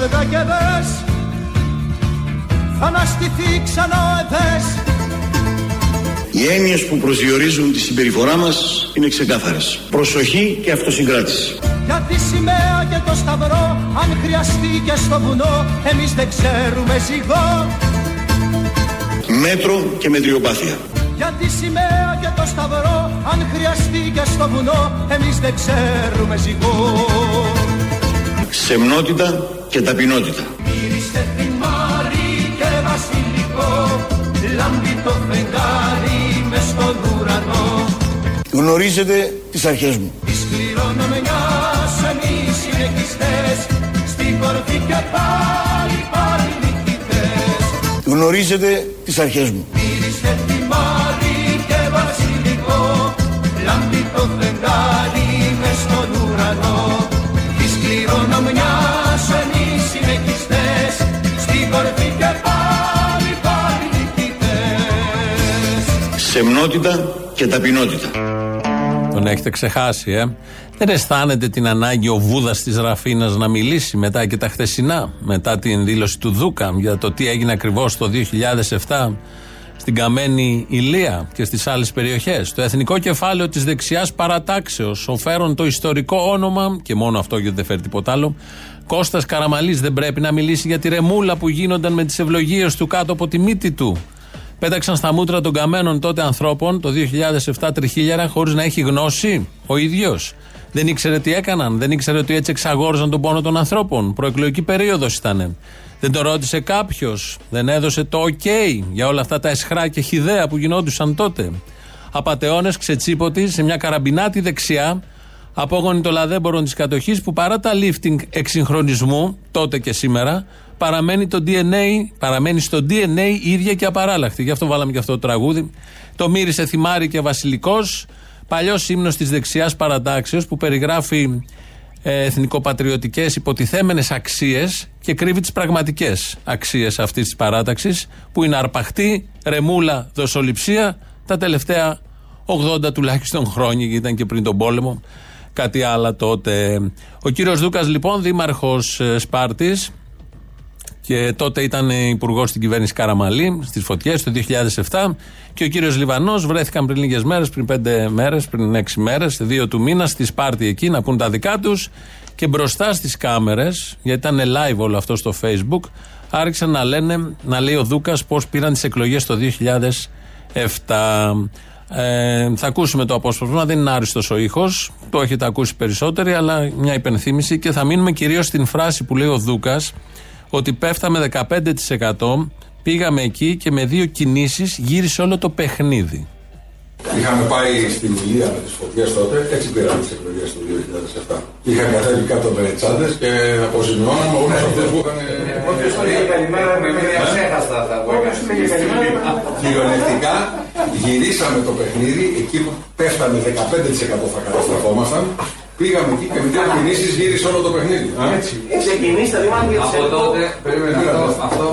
φεύγα και δες Θα αναστηθεί ξανά ο ΕΔΕΣ Οι έννοιες που προσδιορίζουν τη συμπεριφορά μας είναι ξεκάθαρες. Προσοχή και αυτοσυγκράτηση. Για τη σημαία και το σταυρό Αν χρειαστεί και στο βουνό Εμείς δεν ξέρουμε ζυγό Μέτρο και μετριοπάθεια. Για τη σημαία και το σταυρό Αν χρειαστεί και στο βουνό Εμείς δεν ξέρουμε ζυγό Σεμνότητα και ταπεινότητα. Μύριστε θυμάρι και βασιλικό Λάμπει το φεγγάρι μες στον ουρανό Γνωρίζετε τις αρχές μου. Της κληρονομιάς εμείς συνεχιστές Στην κορφή και πάλι πάλι νικητές Γνωρίζετε τις αρχές μου. Μύριστε Σεμνότητα και ταπεινότητα. Τον έχετε ξεχάσει, ε; Δεν αισθάνεται την ανάγκη ο Βούδας της Ραφίνας να μιλήσει μετά και τα χθεσινά, μετά την δήλωση του Δούκα για το τι έγινε ακριβώς το 2007 στην Καμένη Ηλία και στις άλλες περιοχές. Το εθνικό κεφάλαιο της δεξιάς παρατάξεως, οφέρον το ιστορικό όνομα, και μόνο αυτό γιατί δεν φέρει τίποτα άλλο, Κώστας Καραμαλής δεν πρέπει να μιλήσει για τη ρεμούλα που γίνονταν με τις ευλογίες του κάτω από τη μύτη του. Πέταξαν στα μούτρα των καμένων τότε ανθρώπων το 2007 τριχίλιαρα χωρίς να έχει γνώση ο ίδιος. Δεν ήξερε τι έκαναν, δεν ήξερε ότι έτσι εξαγόριζαν τον πόνο των ανθρώπων. Προεκλογική περίοδος ήταν. Δεν το ρώτησε κάποιος, δεν έδωσε το OK για όλα αυτά τα εσχρά και χιδέα που γινόντουσαν τότε. Απαταιώνε ξετσίπωτοι σε μια καραμπινάτη δεξιά, απόγονοι των λαδέμπορων της κατοχής που παρά τα lifting εξυγχρονισμού, τότε και σήμερα, παραμένει, το DNA, παραμένει στο DNA η ίδια και απαράλλαχτη. Γι' αυτό βάλαμε και αυτό το τραγούδι. Το μύρισε θυμάρι και βασιλικός. Παλιός ύμνος της δεξιάς παρατάξεως που περιγράφει ε, εθνικοπατριωτικές υποτιθέμενες αξίες και κρύβει τις πραγματικές αξίες αυτής της παράταξης που είναι αρπαχτή, ρεμούλα, δοσοληψία τα τελευταία 80 τουλάχιστον χρόνια, γιατί ήταν και πριν τον πόλεμο. Κάτι άλλο τότε. Ο κύριος Δούκας, λοιπόν, δήμαρχος Σπάρτης, και τότε ήταν υπουργός στην κυβέρνηση Καραμαλή στις φωτιές το 2007 και ο κύριος Λιβανός βρέθηκαν πριν λίγες μέρες, πριν πέντε μέρες, πριν έξι μέρες, δύο του μήνα στη Σπάρτη εκεί να πούν τα δικά τους και μπροστά στις κάμερες, γιατί ήταν live όλο αυτό στο Facebook, άρχισαν να λένε, να λέει ο Δούκας πώς πήραν τις εκλογές το 2007. Ε, θα ακούσουμε το απόσπασμα, δεν είναι άριστος ο ήχος. Το έχετε ακούσει περισσότεροι, αλλά μια υπενθύμηση και θα μείνουμε κυρίως στην φράση που λέει ο Δούκας ότι πέφταμε 15%. Πήγαμε εκεί και με δύο κινήσεις γύρισε όλο το παιχνίδι. Είχαμε πάει στην Ηλία με τις φωτιές τότε, έτσι πήραμε τις εκλογές του 2007. Είχαν κατέβει κάτω με τσάντες και αποζημιώναμε όλους αυτούς που είχαν. Όποιος έλεγε καλημέρα με μία ξέχαστα θα Κυριολεκτικά γυρίσαμε το παιχνίδι εκεί που πέφταμε 15% θα καταστραφόμασταν. Πήγαμε εκεί και με δύο κινήσεις γύρισε όλο το παιχνίδι. Έτσι. Ξεκινήστε λίγο να Από τότε, περίμενε, αυτό, αυτό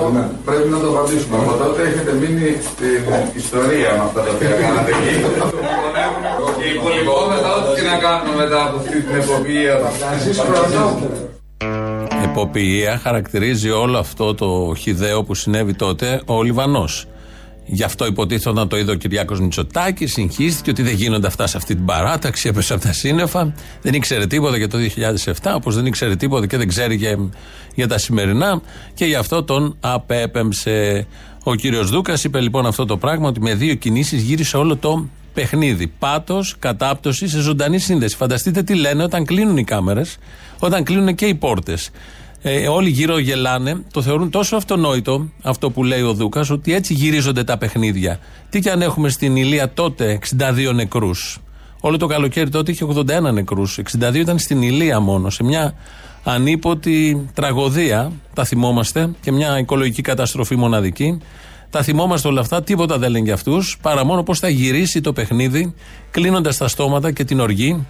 πρέπει να το απαντήσουμε. Από τότε έχετε μείνει στην ιστορία με αυτά τα οποία κάνατε εκεί. Και υπολοιπόμεθα ό,τι και να κάνουμε μετά από αυτή την εποπία. Εσείς Εποποιία χαρακτηρίζει όλο αυτό το χιδαίο που συνέβη τότε ο Λιβανός. Γι' αυτό υποτίθεται όταν το είδε ο Κυριάκος Μητσοτάκης, συγχύστηκε ότι δεν γίνονται αυτά σε αυτή την παράταξη, έπεσε από τα σύννεφα. Δεν ήξερε τίποτα για το 2007, όπως δεν ήξερε τίποτα και δεν ξέρει και για τα σημερινά. Και γι' αυτό τον απέπεμψε. Ο κύριος Δούκας είπε λοιπόν αυτό το πράγμα, ότι με δύο κινήσεις γύρισε όλο το παιχνίδι. Πάτος, κατάπτωση σε ζωντανή σύνδεση. Φανταστείτε τι λένε όταν κλείνουν οι κάμερες, όταν κλείνουν και οι πόρτες. Ε, όλοι γύρω γελάνε, το θεωρούν τόσο αυτονόητο αυτό που λέει ο Δούκας, ότι έτσι γυρίζονται τα παιχνίδια. Τι και αν έχουμε στην Ηλία τότε 62 νεκρούς. Όλο το καλοκαίρι τότε είχε 81 νεκρούς. 62 ήταν στην Ηλία μόνο. Σε μια ανίποτη τραγωδία, τα θυμόμαστε, και μια οικολογική καταστροφή μοναδική. Τα θυμόμαστε όλα αυτά, τίποτα δεν λένε για αυτούς, παρά μόνο πώς θα γυρίσει το παιχνίδι, κλείνοντας τα στόματα και την οργή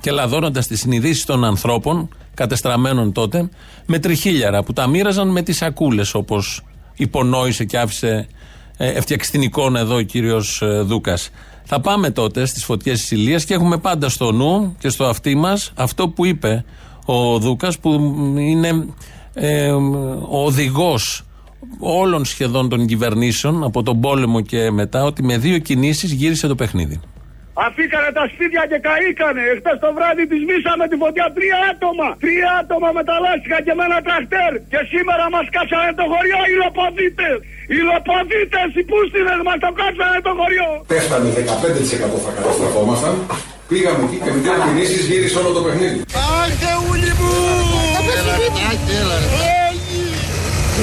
και λαδώνοντας τις συνειδήσεις των ανθρώπων, κατεστραμμένων τότε, με τριχίλιαρα που τα μοίραζαν με τις σακούλες, όπως υπονόησε και άφησε ε, φτιάξει την εικόνα εδώ ο κύριος ε, Δούκας. Θα πάμε τότε στις φωτιές της Ηλίας και έχουμε πάντα στο νου και στο αυτί μας αυτό που είπε ο Δούκας, που είναι ε, ο οδηγός όλων σχεδόν των κυβερνήσεων από τον πόλεμο και μετά ότι με δύο κινήσεις γύρισε το παιχνίδι. Αφήκανε τα σπίτια και καήκανε. Εχθές το βράδυ της μίσαμε τη φωτιά τρία άτομα. Τρία άτομα μεταλλάστηκαν και με ένα τραχτέρ. Και σήμερα μας κάτσανε το χωριό οι λοποδίτες. Οι λοποδίτες, οι πούστιδε μας το κάτσανε το χωριό. Πέσανε 15% θα καταστραφόμασταν. Πήγαμε εκεί και με δύο κινήσεις γύρισε όλο το παιχνίδι. Άχε ούλη μου!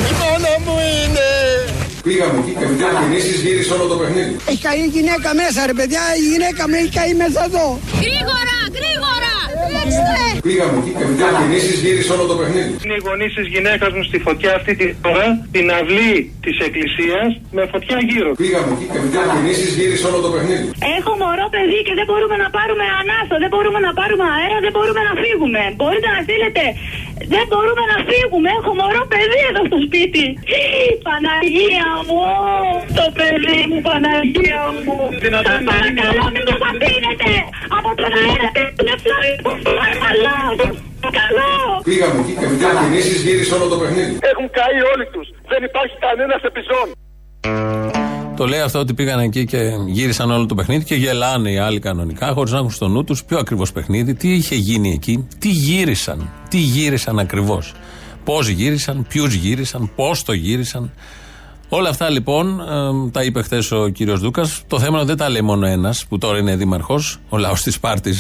Η μάνα μου είναι! Πήγαμε εκεί και με δύο κινήσεις γύρισε όλο το παιχνίδι. Έχει καεί η γυναίκα μέσα ρε παιδιά, η γυναίκα με έχει καεί μέσα εδώ. Γρήγορα, γρήγορα! Τρέξτε! Πήγαμε εκεί και με δύο κινήσεις γύρισε όλο το παιχνίδι. Είναι οι γονείς της γυναίκας μου στη φωτιά αυτή τη ώρα, την αυλή της εκκλησίας, με φωτιά γύρω. Πήγαμε εκεί και με δύο κινήσεις γύρισε όλο το παιχνίδι. Έχω μωρό παιδί και δεν μπορούμε να πάρουμε ανάσο, δεν μπορούμε να πάρουμε αέρα, δεν μπορούμε να φύγουμε. Μπορείτε να στείλετε. Δεν μπορούμε να φύγουμε. Έχω μωρό παιδί εδώ στο σπίτι. Παναγία μου, το παιδί μου, Παναγία μου. Σας παρακαλώ μην το αφήνετε από τον αέρα. Δεν Παρακαλώ, παρακαλώ. Πήγαμε εκεί και με δύο κινήσεις γύρισε όλο το παιχνίδι. Έχουν καεί όλοι τους. Δεν υπάρχει κανένας επιζών. Το λέει αυτό ότι πήγαν εκεί και γύρισαν όλο το παιχνίδι και γελάνε οι άλλοι κανονικά, χωρίς να έχουν στο νου τους ποιο ακριβώς παιχνίδι, τι είχε γίνει εκεί, τι γύρισαν, τι γύρισαν ακριβώς. Πώς γύρισαν, ποιους γύρισαν, πώς το γύρισαν. Όλα αυτά λοιπόν ε, τα είπε χθες ο κύριος Δούκας. Το θέμα είναι ότι δεν τα λέει μόνο ένας που τώρα είναι δήμαρχος. Ο λαός της Πάρτη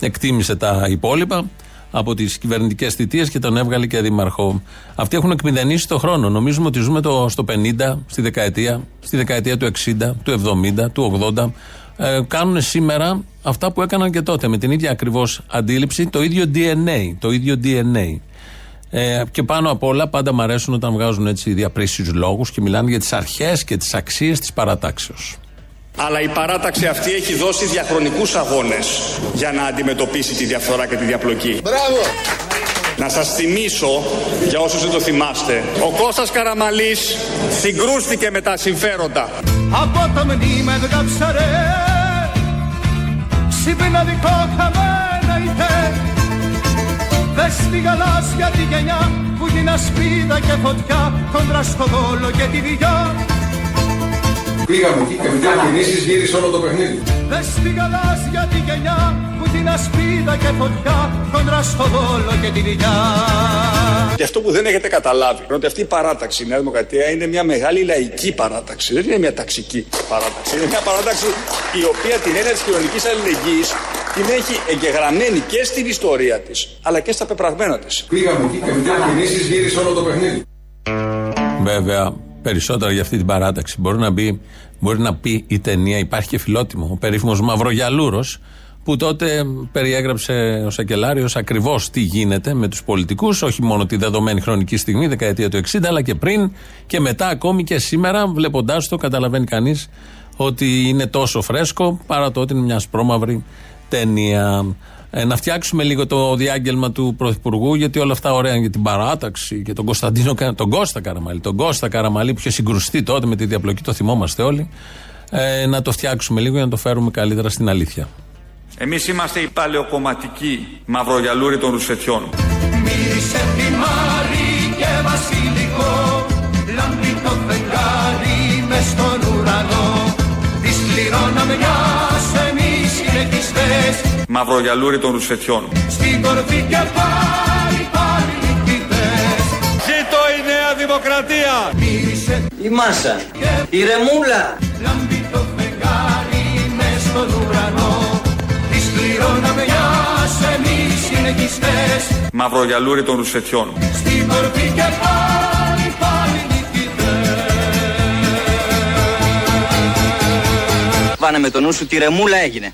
εκτίμησε τα υπόλοιπα από τις κυβερνητικές θητείες και τον έβγαλε και δήμαρχο. Αυτοί έχουν εκμηδενήσει το χρόνο. Νομίζουμε ότι ζούμε το, στο 50, στη δεκαετία, στη δεκαετία του 60, του 70, του 80. Ε, κάνουν σήμερα αυτά που έκαναν και τότε με την ίδια ακριβώς αντίληψη, το ίδιο DNA. Το ίδιο DNA. Ε, και πάνω απ' όλα πάντα μου αρέσουν όταν βγάζουν έτσι διαπρίσιους λόγους και μιλάνε για τις αρχές και τις αξίες της παρατάξεως. Αλλά η παράταξη αυτή έχει δώσει διαχρονικούς αγώνες για να αντιμετωπίσει τη διαφθορά και τη διαπλοκή. Μπράβο! Να σας θυμίσω, για όσους δεν το θυμάστε, ο Κώστας Καραμαλής συγκρούστηκε με τα συμφέροντα. Από το μνήμα έβγαψα ρε Ξύπνα δικό χαμένα ητε Δες τη γαλάζια τη γενιά που γίνα σπίτα και φωτιά κόντρα στο δόλο και τη διά Πήγαμε εκεί και με δύο κινήσεις γύρισε όλο το παιχνίδι. Δες τη γαλάζια τη γενιά που την ασπίδα και φωτιά κόντρα στο δόλο και τη διά Και αυτό που δεν έχετε καταλάβει είναι ότι αυτή η παράταξη, η Νέα Δημοκρατία, είναι μια μεγάλη λαϊκή παράταξη. Δεν είναι μια ταξική παράταξη. Είναι μια παράταξη η οποία την έννοια της κοινωνικής αλληλεγγύης την έχει εγγεγραμμένη και στην ιστορία της, αλλά και στα πεπραγμένα της. Πήγαμε εκεί και με δύο κινήσεις γύρισε όλο το παιχνίδι. Βέβαια, περισσότερα για αυτή την παράταξη. Μπορεί να, μπει, μπορεί να πει η ταινία, υπάρχει και φιλότιμο, ο περίφημος Μαυρογιαλούρος, που τότε περιέγραψε ο Σακελάριος ακριβώς τι γίνεται με τους πολιτικούς, όχι μόνο τη δεδομένη χρονική στιγμή, δεκαετία του 60, αλλά και πριν και μετά, ακόμη και σήμερα, βλέποντάς το, καταλαβαίνει κανείς ότι είναι τόσο φρέσκο, παρά το ότι είναι μια σπρώμαυρη ταινία. Ε, να φτιάξουμε λίγο το διάγγελμα του Πρωθυπουργού, γιατί όλα αυτά ωραία για την παράταξη και τον Κωνσταντίνο, τον Κώστα Καραμαλή. Τον Κώστα Καραμαλή που είχε συγκρουστεί τότε με τη διαπλοκή, το θυμόμαστε όλοι. Ε, να το φτιάξουμε λίγο για να το φέρουμε καλύτερα στην αλήθεια. Εμείς είμαστε οι παλαιοκομματικοί μαυρογιαλούροι των ρουσφετιών. Μύρισε θυμάρι και βασιλικό Λάμπει το φεγγάρι μες στον ουρανό Τις πληρώναμε μιας εμείς συνεχιστές Μαυρογιαλούροι των ρουσφετιών. Στην κορφή και πάλι πάλι νικητές Ζήτω η Νέα Δημοκρατία! Μύρισε Η μάσα. Η ρεμούλα. λάμπει το φεγγάρι μες στον ουρανό Τις πληρώναμε μιας εμείς συνεχιστές Μαυρογιαλούροι των ρουσφετιών. Στην κορφή και πάλι πάλι Βάνε με το νου σου, τη ρεμούλα έγινε.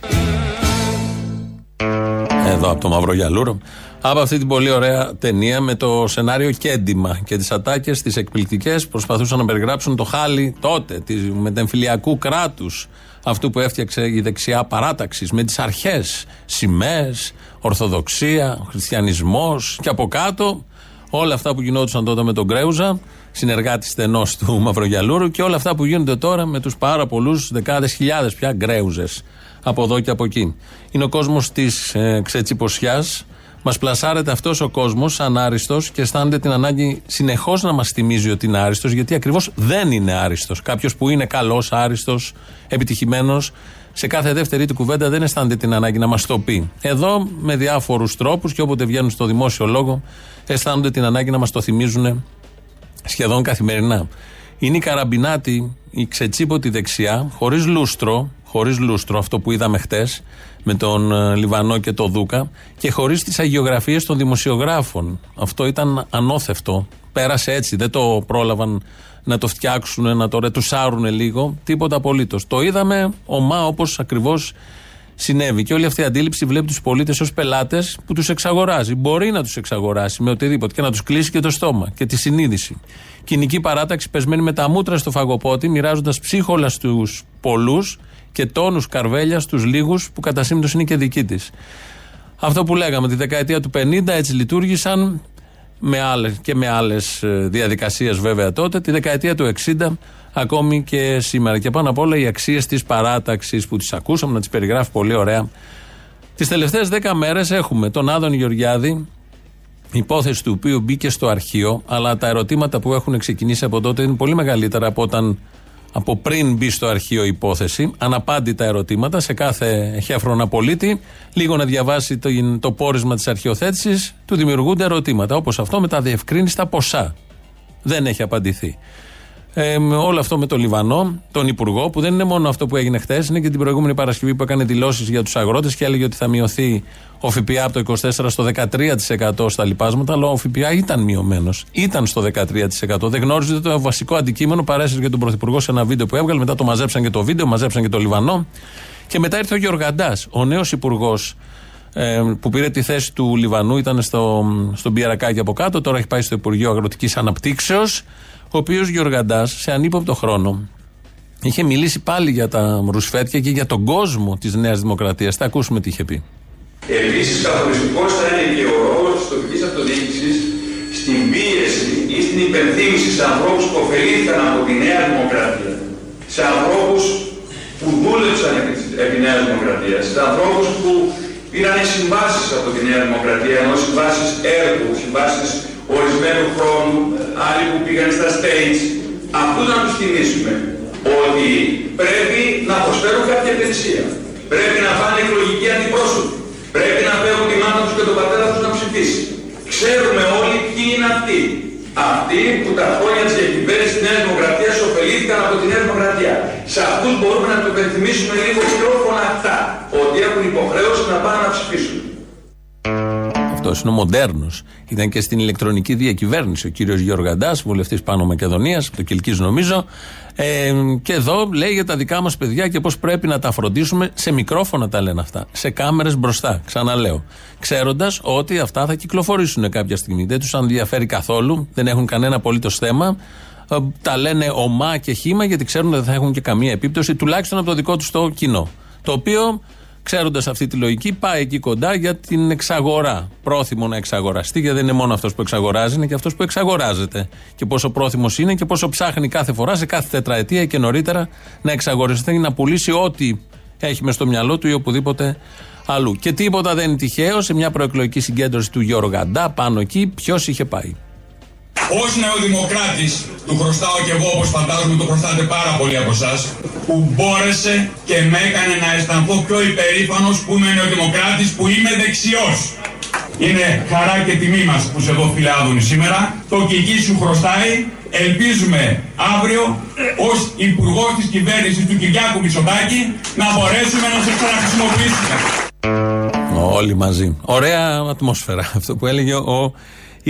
Εδώ από το Μαυρογιαλούρο. Από αυτή την πολύ ωραία ταινία με το σενάριο Κέντημα και τις ατάκες, τις εκπληκτικές, προσπαθούσαν να περιγράψουν το χάλι τότε της μετεμφυλιακού κράτους. Αυτού που έφτιαξε η δεξιά παράταξης με τις αρχές. Σημαίες, Ορθοδοξία, Χριστιανισμός και από κάτω όλα αυτά που γινόντουσαν τότε με τον Κρέουζα, συνεργάτη στενός του Μαυρογιαλούρου και όλα αυτά που γίνονται τώρα με τους πάρα πολλούς δεκάδες χιλιάδες πια Γκρέουζες από εδώ και από εκεί. Είναι ο κόσμος της ε, ξετσιποσιά Μας πλασάρεται αυτός ο κόσμος σαν άριστος και αισθάνεται την ανάγκη συνεχώς να μας θυμίζει ότι είναι άριστος, γιατί ακριβώς δεν είναι άριστος. Κάποιος που είναι καλός, άριστος, επιτυχημένος, σε κάθε δεύτερη του κουβέντα δεν αισθάνεται την ανάγκη να μας το πει. Εδώ με διάφορους τρόπους και όποτε βγαίνουν στο δημόσιο λόγο, αισθάνονται την ανάγκη να μας το θυμίζουν σχεδόν καθημερινά. Είναι η καραμπινάτη, η ξετσίποτη δεξιά, χωρίς λούστρο, χωρίς λούστρο, αυτό που είδαμε χτες με τον ε, Λιβανό και τον Δούκα, και χωρίς τις αγιογραφίες των δημοσιογράφων. Αυτό ήταν ανώθευτο. Πέρασε έτσι, δεν το πρόλαβαν να το φτιάξουν, να το ρετουσάρουν λίγο. Τίποτα απολύτως. Το είδαμε ομά όπως ακριβώς συνέβη. Και όλη αυτή η αντίληψη βλέπει τους πολίτες ως πελάτες που τους εξαγοράζει. Μπορεί να τους εξαγοράσει με οτιδήποτε και να τους κλείσει και το στόμα και τη συνείδηση. Κοινική παράταξη πεσμένη με τα μούτρα στο φαγοπότη, μοιράζοντας ψύχολα στους πολλούς και τόνους καρβέλια στους λίγους που κατά σύμπτωση είναι και δική της. Αυτό που λέγαμε τη δεκαετία του 50 έτσι λειτουργήσαν με άλλες, και με άλλες διαδικασίες βέβαια τότε. Τη δεκαετία του 60 ακόμη και σήμερα. Και πάνω απ' όλα οι αξίες της παράταξης που τις ακούσαμε να τις περιγράφει πολύ ωραία. Τις τελευταίες δέκα μέρες έχουμε τον Άδων Γεωργιάδη, υπόθεση του οποίου μπήκε στο αρχείο, αλλά τα ερωτήματα που έχουν ξεκινήσει από τότε είναι πολύ μεγαλύτερα από όταν από πριν μπει στο αρχείο η υπόθεση, αναπάντητα ερωτήματα σε κάθε χέφρονα πολίτη, λίγο να διαβάσει το, το πόρισμα της αρχαιοθέτησης, του δημιουργούνται ερωτήματα. Όπως αυτό με τα διευκρίνηστα ποσά. Δεν έχει απαντηθεί. Ε, όλο αυτό με τον Λιβανό, τον Υπουργό, που δεν είναι μόνο αυτό που έγινε χθες, είναι και την προηγούμενη Παρασκευή που έκανε δηλώσεις για τους αγρότες και έλεγε ότι θα μειωθεί ο ΦΠΑ από το 24% στο 13% στα λοιπάσματα, αλλά ο ΦΠΑ ήταν μειωμένος. Ήταν στο 13%. Δεν γνώριζε το βασικό αντικείμενο, παρέσυρε και τον Πρωθυπουργό σε ένα βίντεο που έβγαλε, μετά το μαζέψαν και το βίντεο, μαζέψαν και το Λιβανό. Και μετά ήρθε ο Γιωργαντάς, ο νέος Υπουργός ε, που πήρε τη θέση του Λιβανού, ήταν στο, στον Πιερακάκι από κάτω, τώρα έχει πάει στο Υπουργείο Αγροτικής Αναπτύξεως ο οποίος Γιωργαντά σε ανύποπτο χρόνο είχε μιλήσει πάλι για τα ρουσφέτια και για τον κόσμο της Νέας Δημοκρατίας. Θα ακούσουμε τι είχε πει. Επίσης, καθοριστικός θα είναι και ο ρόλος της τοπικής αυτοδιοίκησης στην πίεση ή στην υπενθύμηση σε ανθρώπους που ωφελήθηκαν από τη Νέα Δημοκρατία, σε ανθρώπους που δούλεψαν επί Νέας Δημοκρατίας, σε ανθρώπους που πήραν συμβάσεις από τη Νέα Δημοκρατία, ενώ συμβάσεις έργου, συμβάσεις ορισμένου χρόνου, άλλοι που πήγαν στα stage, αυτούς να τους θυμίσουμε ότι πρέπει να προσφέρουν κάποια υπηρεσία. Πρέπει να φάνε εκλογική αντιπρόσωποι. Πρέπει να φέρουν τη μάνα τους και τον πατέρα τους να ψηφίσει. Ξέρουμε όλοι ποιοι είναι αυτοί. Αυτοί που τα χρόνια της διακυβέρνησης της Νέας Δημοκρατίας ωφελήθηκαν από τη Νέα Δημοκρατία. Σε αυτούς μπορούμε να το υπενθυμίσουμε λίγο πιο φωνακτά ότι έχουν υποχρέωση να πάνε να ψηφίσουν αυτό. Είναι ο μοντέρνος. Ήταν και στην ηλεκτρονική διακυβέρνηση ο κύριος Γιώργαντά, βουλευτής Πάνω Μακεδονίας, το Κυλκή νομίζω. Ε, και εδώ λέει για τα δικά μας παιδιά και πώς πρέπει να τα φροντίσουμε. Σε μικρόφωνα τα λένε αυτά. Σε κάμερες μπροστά. Ξαναλέω. Ξέροντας ότι αυτά θα κυκλοφορήσουν κάποια στιγμή. Δεν τους ενδιαφέρει καθόλου. Δεν έχουν κανένα απολύτως θέμα. Ε, τα λένε ομά και χήμα γιατί ξέρουν ότι δεν θα έχουν και καμία επίπτωση, τουλάχιστον από το δικό τους το κοινό. Το οποίο Ξέροντας αυτή τη λογική, πάει εκεί κοντά για την εξαγορά. Πρόθυμο να εξαγοραστεί, γιατί δεν είναι μόνο αυτός που εξαγοράζει, είναι και αυτός που εξαγοράζεται. Και πόσο πρόθυμος είναι και πόσο ψάχνει κάθε φορά, σε κάθε τετραετία και νωρίτερα, να εξαγοραστεί ή να πουλήσει ό,τι έχει μες στο μυαλό του ή οπουδήποτε αλλού. Και τίποτα δεν είναι τυχαίο. Σε μια προεκλογική συγκέντρωση του Γιώργου Γαντά, πάνω εκεί, ποιος είχε πάει. Ω νεοδημοκράτης, του χρωστάω και εγώ όπως φαντάζομαι το χρωστάτε πάρα πολλοί από εσάς, που μπόρεσε και με έκανε να αισθανθώ πιο υπερήφανος που είμαι νεοδημοκράτης, που είμαι δεξιός. Είναι χαρά και τιμή μας που σε δω φίλε Άδωνη σήμερα. Το κική σου χρωστάει. Ελπίζουμε αύριο ως υπουργός της κυβέρνησης του Κυριάκου Μητσοτάκη να μπορέσουμε να σε ξαναχρησιμοποιήσουμε. Όλοι μαζί. Ωραία ατμόσφαιρα. Αυτό που έλεγε ο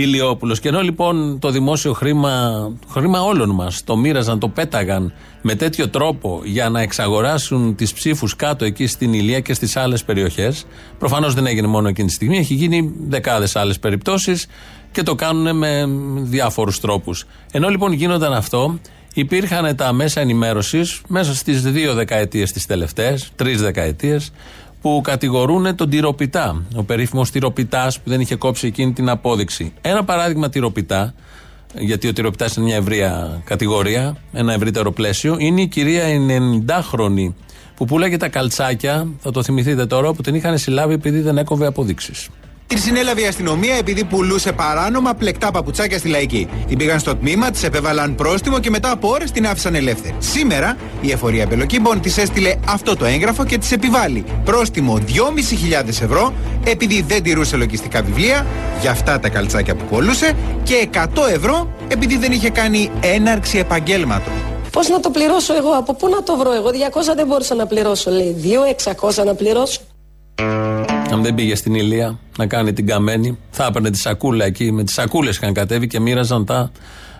Ηλιόπουλος. Και ενώ λοιπόν το δημόσιο χρήμα, χρήμα όλων μας, το μοίραζαν, το πέταγαν με τέτοιο τρόπο για να εξαγοράσουν τις ψήφους κάτω εκεί στην Ηλία και στις άλλες περιοχές. Προφανώς δεν έγινε μόνο εκείνη τη στιγμή, έχει γίνει δεκάδες άλλες περιπτώσεις και το κάνουν με διάφορους τρόπους. Ενώ λοιπόν γίνονταν αυτό, υπήρχαν τα μέσα ενημέρωσης μέσα στις δύο δεκαετίες τις τελευταίες, τρεις δεκαετίες, που κατηγορούν τον τυροπιτά. Ο περίφημος τυροπιτάς που δεν είχε κόψει εκείνη την απόδειξη. Ένα παράδειγμα τυροπιτά, γιατί ο τυροπιτάς είναι μια ευρεία κατηγορία, ένα ευρύτερο πλαίσιο, είναι η κυρία 90χρονη που πουλάγε τα καλτσάκια, θα το θυμηθείτε τώρα, που την είχαν συλλάβει επειδή δεν έκοβε αποδείξεις. Την συνέλαβε η αστυνομία επειδή πουλούσε παράνομα πλεκτά παπουτσάκια στη λαϊκή. Την πήγαν στο τμήμα, τη επέβαλαν πρόστιμο και μετά από ώρες την άφησαν ελεύθερη. Σήμερα η εφορία Μπελοκύμπων της έστειλε αυτό το έγγραφο και τη επιβάλλει πρόστιμο 2.500 ευρώ επειδή δεν τηρούσε λογιστικά βιβλία για αυτά τα καλτσάκια που πουλούσε και 100 ευρώ επειδή δεν είχε κάνει έναρξη επαγγέλματος. Πώς να το πληρώσω εγώ, από πού να το βρω εγώ, 200 δεν μπορούσα να πληρώσω, λέει. 2.600 να πληρώσω. Αν δεν πήγε στην Ηλία να κάνει την καμένη, θα έπαιρνε τη σακούλα εκεί. Με τις σακούλες είχαν κατέβει και μοίραζαν τα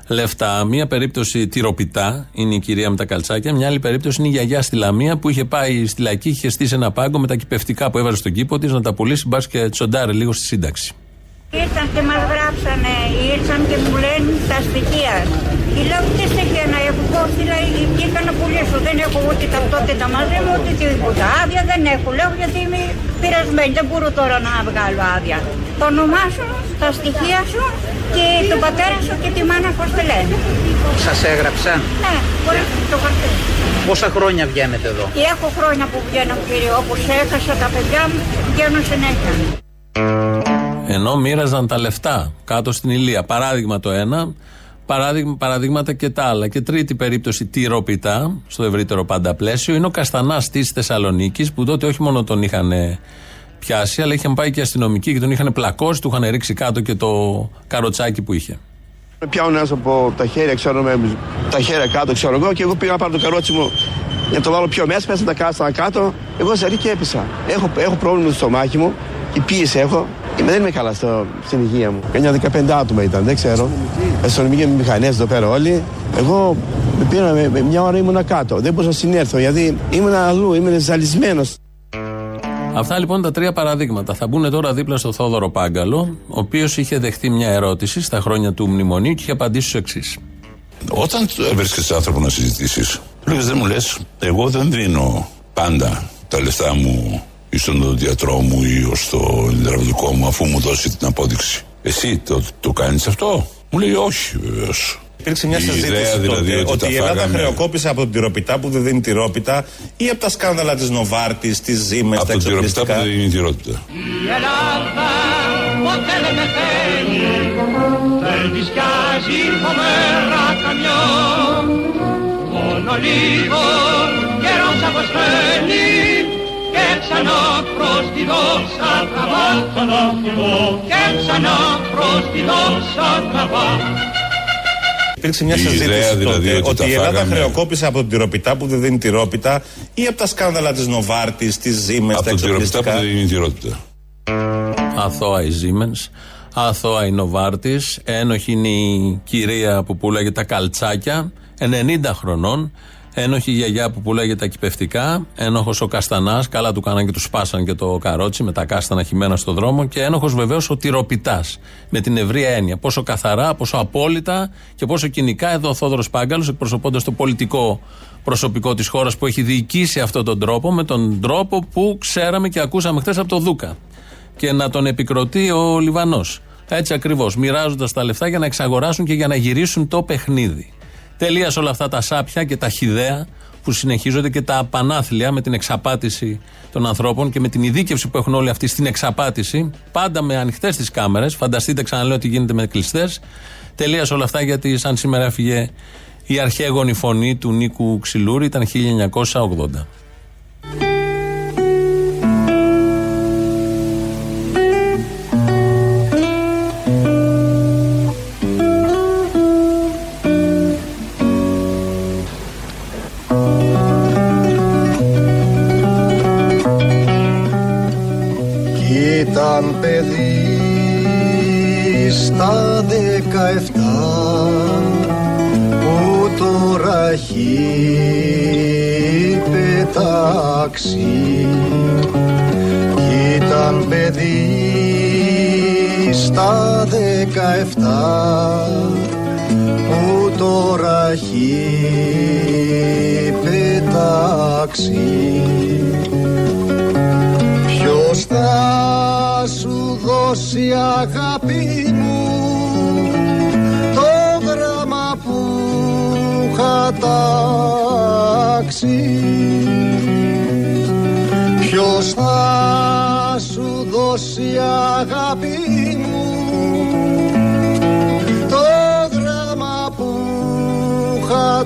λεφτά. Μία περίπτωση τυροπιτά είναι η κυρία με τα καλτσάκια. Μια άλλη περίπτωση είναι η γιαγιά στη Λαμία που είχε πάει στη Λακή, είχε στήσει ένα πάγκο με τα κυπευτικά που έβαζε στον κήπο της να τα πουλήσει. Μπας και τσοντάρε λίγο στη σύνταξη. Ήρθαν και μας γράψανε, ήρθαν και μου λένε τα στοιχεία. Και λέω τι στοιχεία να έχω, πώς δηλαδή βγήκα να πουλήσω, δεν έχω ούτε ταυτότητα μαζί μου, ούτε τίποτα. Άδεια δεν έχω, λέω γιατί είμαι πειρασμένη, δεν μπορώ τώρα να βγάλω άδεια. Το όνομά σου, τα στοιχεία σου και τον πατέρα σου και τη μάνα πώς το λένε. Σας έγραψα. Ναι, μπορεί το χαρτί. Πόσα χρόνια βγαίνετε εδώ; Και έχω χρόνια που βγαίνω κύριε, όπως έχασα τα παιδιά μου, βγαίνω συνέχεια. Ενώ μοίραζαν τα λεφτά κάτω στην Ηλία. Παράδειγμα το ένα, παράδειγμα, παραδείγματα και τα άλλα. Και τρίτη περίπτωση τυροπιτά, στο ευρύτερο πάντα πλαίσιο, είναι ο Καστανάς της Θεσσαλονίκης, που τότε όχι μόνο τον είχαν πιάσει, αλλά είχαν πάει και αστυνομικοί και τον είχαν πλακώσει, του είχαν ρίξει κάτω και το καροτσάκι που είχε. Με πιάνουν ένας από τα χέρια, ξέρω, με, τα χέρια κάτω, ξέρω εγώ, και εγώ πήγα να πάρω το καρότσι μου για να το βάλω πιο μέσα, πέσα τα κάτω, κάτω. Εγώ ζαρί και έπεσα. Έχω, έχω πρόβλημα στο μάχη μου, η πίεση έχω. Είμαι, δεν είμαι καλά στο, στην υγεία μου. Κανιά 15 άτομα ήταν, δεν ξέρω. Αστυνομικοί με μηχανές εδώ πέρα όλοι. Εγώ με πήρα με, με μια ώρα ήμουν κάτω. Δεν μπορούσα να συνέρθω γιατί ήμουν αλλού, ήμουν ζαλισμένος. Αυτά λοιπόν τα τρία παραδείγματα. Θα μπουν τώρα δίπλα στο Θόδωρο Πάγκαλο, ο οποίος είχε δεχτεί μια ερώτηση στα χρόνια του μνημονίου και είχε απαντήσει ω εξής. Όταν βρίσκεσαι άνθρωπο να συζητήσεις, του λε: Δεν μου λες, εγώ δεν δίνω πάντα τα λεφτά μου ή στον οδοντιατρό μου ή στο υδραυλικό μου αφού μου δώσει την απόδειξη. Εσύ το, το κάνεις αυτό; Μου λέει όχι βεβαίως. Υπήρξε μια συζήτηση δηλαδή τότε, ότι, ότι η Ελλάδα φάγαμε... χρεοκόπησε από την τυροπιτά που δεν δίνει τυρόπιτα ή από τα σκάνδαλα της Νοβάρτης, της Ζήμες, τα εξοπλιστικά. Από την τυροπιτά που δεν δίνει τυρόπιτα. Η Ελλάδα ποτέ δεν πεθαίνει, δεν της σκιάζει φοβερά καμιό. Μόνο λίγο καιρός αποσπαίνει και ξανά προς τη δόξα τραβά. Και ξανά προς τη δόξα τραβά. Υπήρξε μια συζήτηση δηλαδή τότε ότι, ότι η Ελλάδα φάγαμε... χρεοκόπησε από την τυροπιτά που δεν δίνει τυρόπιτα ή από τα σκάνδαλα της Νοβάρτης, της Ζήμε, τα εξοπλιστικά. Από την τυροπιτά που δεν δίνει τυρόπιτα. Αθώα η Siemens, αθώα η Νοβάρτη, ένοχη είναι η κυρία που πουλάγε τα καλτσάκια, 90 χρονών, Ένοχη η γιαγιά που πουλάγε τα κυπευτικά. Ένοχος ο Καστανάς. Καλά του κάναν και τους σπάσαν και το καρότσι με τα κάστανα χυμένα στο δρόμο. Και ένοχος βεβαίως ο τυροπιτάς. Με την ευρία έννοια. Πόσο καθαρά, πόσο απόλυτα και πόσο κοινικά εδώ ο Θόδωρος Πάγκαλος εκπροσωπώντας το πολιτικό προσωπικό της χώρας που έχει διοικήσει αυτόν τον τρόπο με τον τρόπο που ξέραμε και ακούσαμε χθες από το Δούκα. Και να τον επικροτεί ο Λιβανός. Έτσι ακριβώς. Μοιράζοντας τα λεφτά για να εξαγοράσουν και για να γυρίσουν το παιχνίδι. Τελείας όλα αυτά τα σάπια και τα χιδέα που συνεχίζονται και τα πανάθλια με την εξαπάτηση των ανθρώπων και με την ειδίκευση που έχουν όλοι αυτοί στην εξαπάτηση, πάντα με ανοιχτές τις κάμερες. Φανταστείτε, ξαναλέω, τι γίνεται με κλειστές. Τελείας όλα αυτά γιατί, σαν σήμερα έφυγε η αρχαίγονη φωνή του Νίκου Ξυλούρη, ήταν 1980. Στα δεκαεφτά που τώρα έχει πετάξει. Ήταν παιδί στα δεκαεφτά που τώρα έχει πετάξει. Ποιος θα σου δώσει αγάπη μου το γράμμα που είχα τάξει Ποιος θα σου δώσει η αγάπη μου το γράμμα που είχα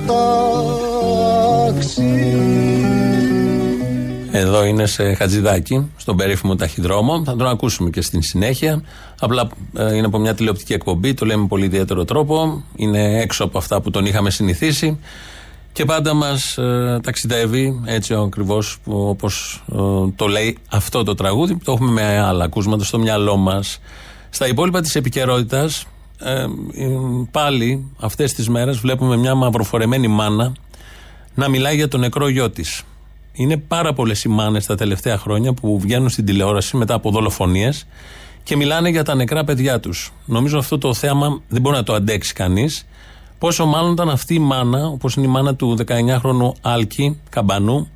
Εδώ είναι σε Χατζηδάκι, στον περίφημο ταχυδρόμο. Θα τον ακούσουμε και στην συνέχεια. Απλά ε, είναι από μια τηλεοπτική εκπομπή, το λέμε με πολύ ιδιαίτερο τρόπο. Είναι έξω από αυτά που τον είχαμε συνηθίσει. Και πάντα μας ε, ταξιδεύει έτσι ακριβώς όπως ε, το λέει αυτό το τραγούδι. Το έχουμε με άλλα ακούσματα στο μυαλό μας. Στα υπόλοιπα της επικαιρότητας, ε, πάλι αυτές τις μέρες βλέπουμε μια μαυροφορεμένη μάνα να μιλάει για τον νεκρό γιο της. Είναι πάρα πολλές οι μάνες τα τελευταία χρόνια που βγαίνουν στην τηλεόραση μετά από δολοφονίες και μιλάνε για τα νεκρά παιδιά τους. Νομίζω αυτό το θέαμα δεν μπορεί να το αντέξει κανείς. Πόσο μάλλον ήταν αυτή η μάνα, όπως είναι η μάνα του 19χρονου Άλκη Καμπανού,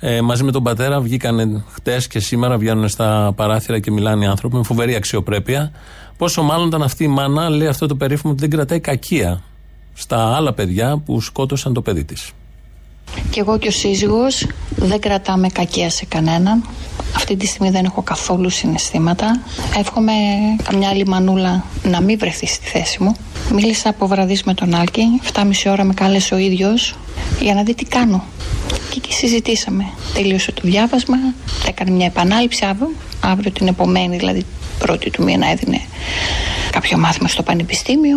ε, μαζί με τον πατέρα βγήκαν χτες και σήμερα βγαίνουν στα παράθυρα και μιλάνε οι άνθρωποι με φοβερή αξιοπρέπεια. Πόσο μάλλον ήταν αυτή η μάνα, λέει αυτό το περίφημο ότι δεν κρατάει κακία στα άλλα παιδιά που σκότωσαν το παιδί της. Και εγώ και ο σύζυγος δεν κρατάμε κακία σε κανέναν. Αυτή τη στιγμή δεν έχω καθόλου συναισθήματα. Εύχομαι καμιά άλλη μανούλα να μην βρεθεί στη θέση μου. Μίλησα από βραδύς με τον Άλκη. 7,5 ώρα με κάλεσε ο ίδιος για να δει τι κάνω. Και εκεί συζητήσαμε. Τελείωσε το διάβασμα. Έκανε μια επανάληψη αύριο. Αύριο την επομένη, δηλαδή πρώτη του μήνα έδινε κάποιο μάθημα στο πανεπιστήμιο.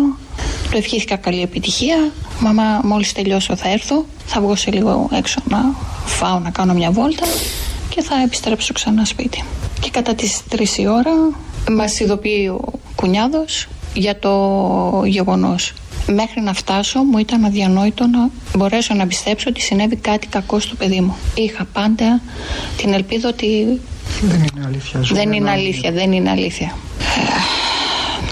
Του ευχήθηκα καλή επιτυχία. Μαμά, μόλις τελειώσω θα έρθω. Θα βγω σε λίγο έξω να φάω, να κάνω μια βόλτα και θα επιστρέψω ξανά σπίτι. Και κατά τις 3 η ώρα μας ειδοποιεί ο κουνιάδος για το γεγονός. Μέχρι να φτάσω μου ήταν αδιανόητο να μπορέσω να πιστέψω ότι συνέβη κάτι κακό στο παιδί μου. Είχα πάντα την ελπίδα ότι... Δεν είναι αλήθεια. Δεν είναι αλήθεια, δεν είναι αλήθεια.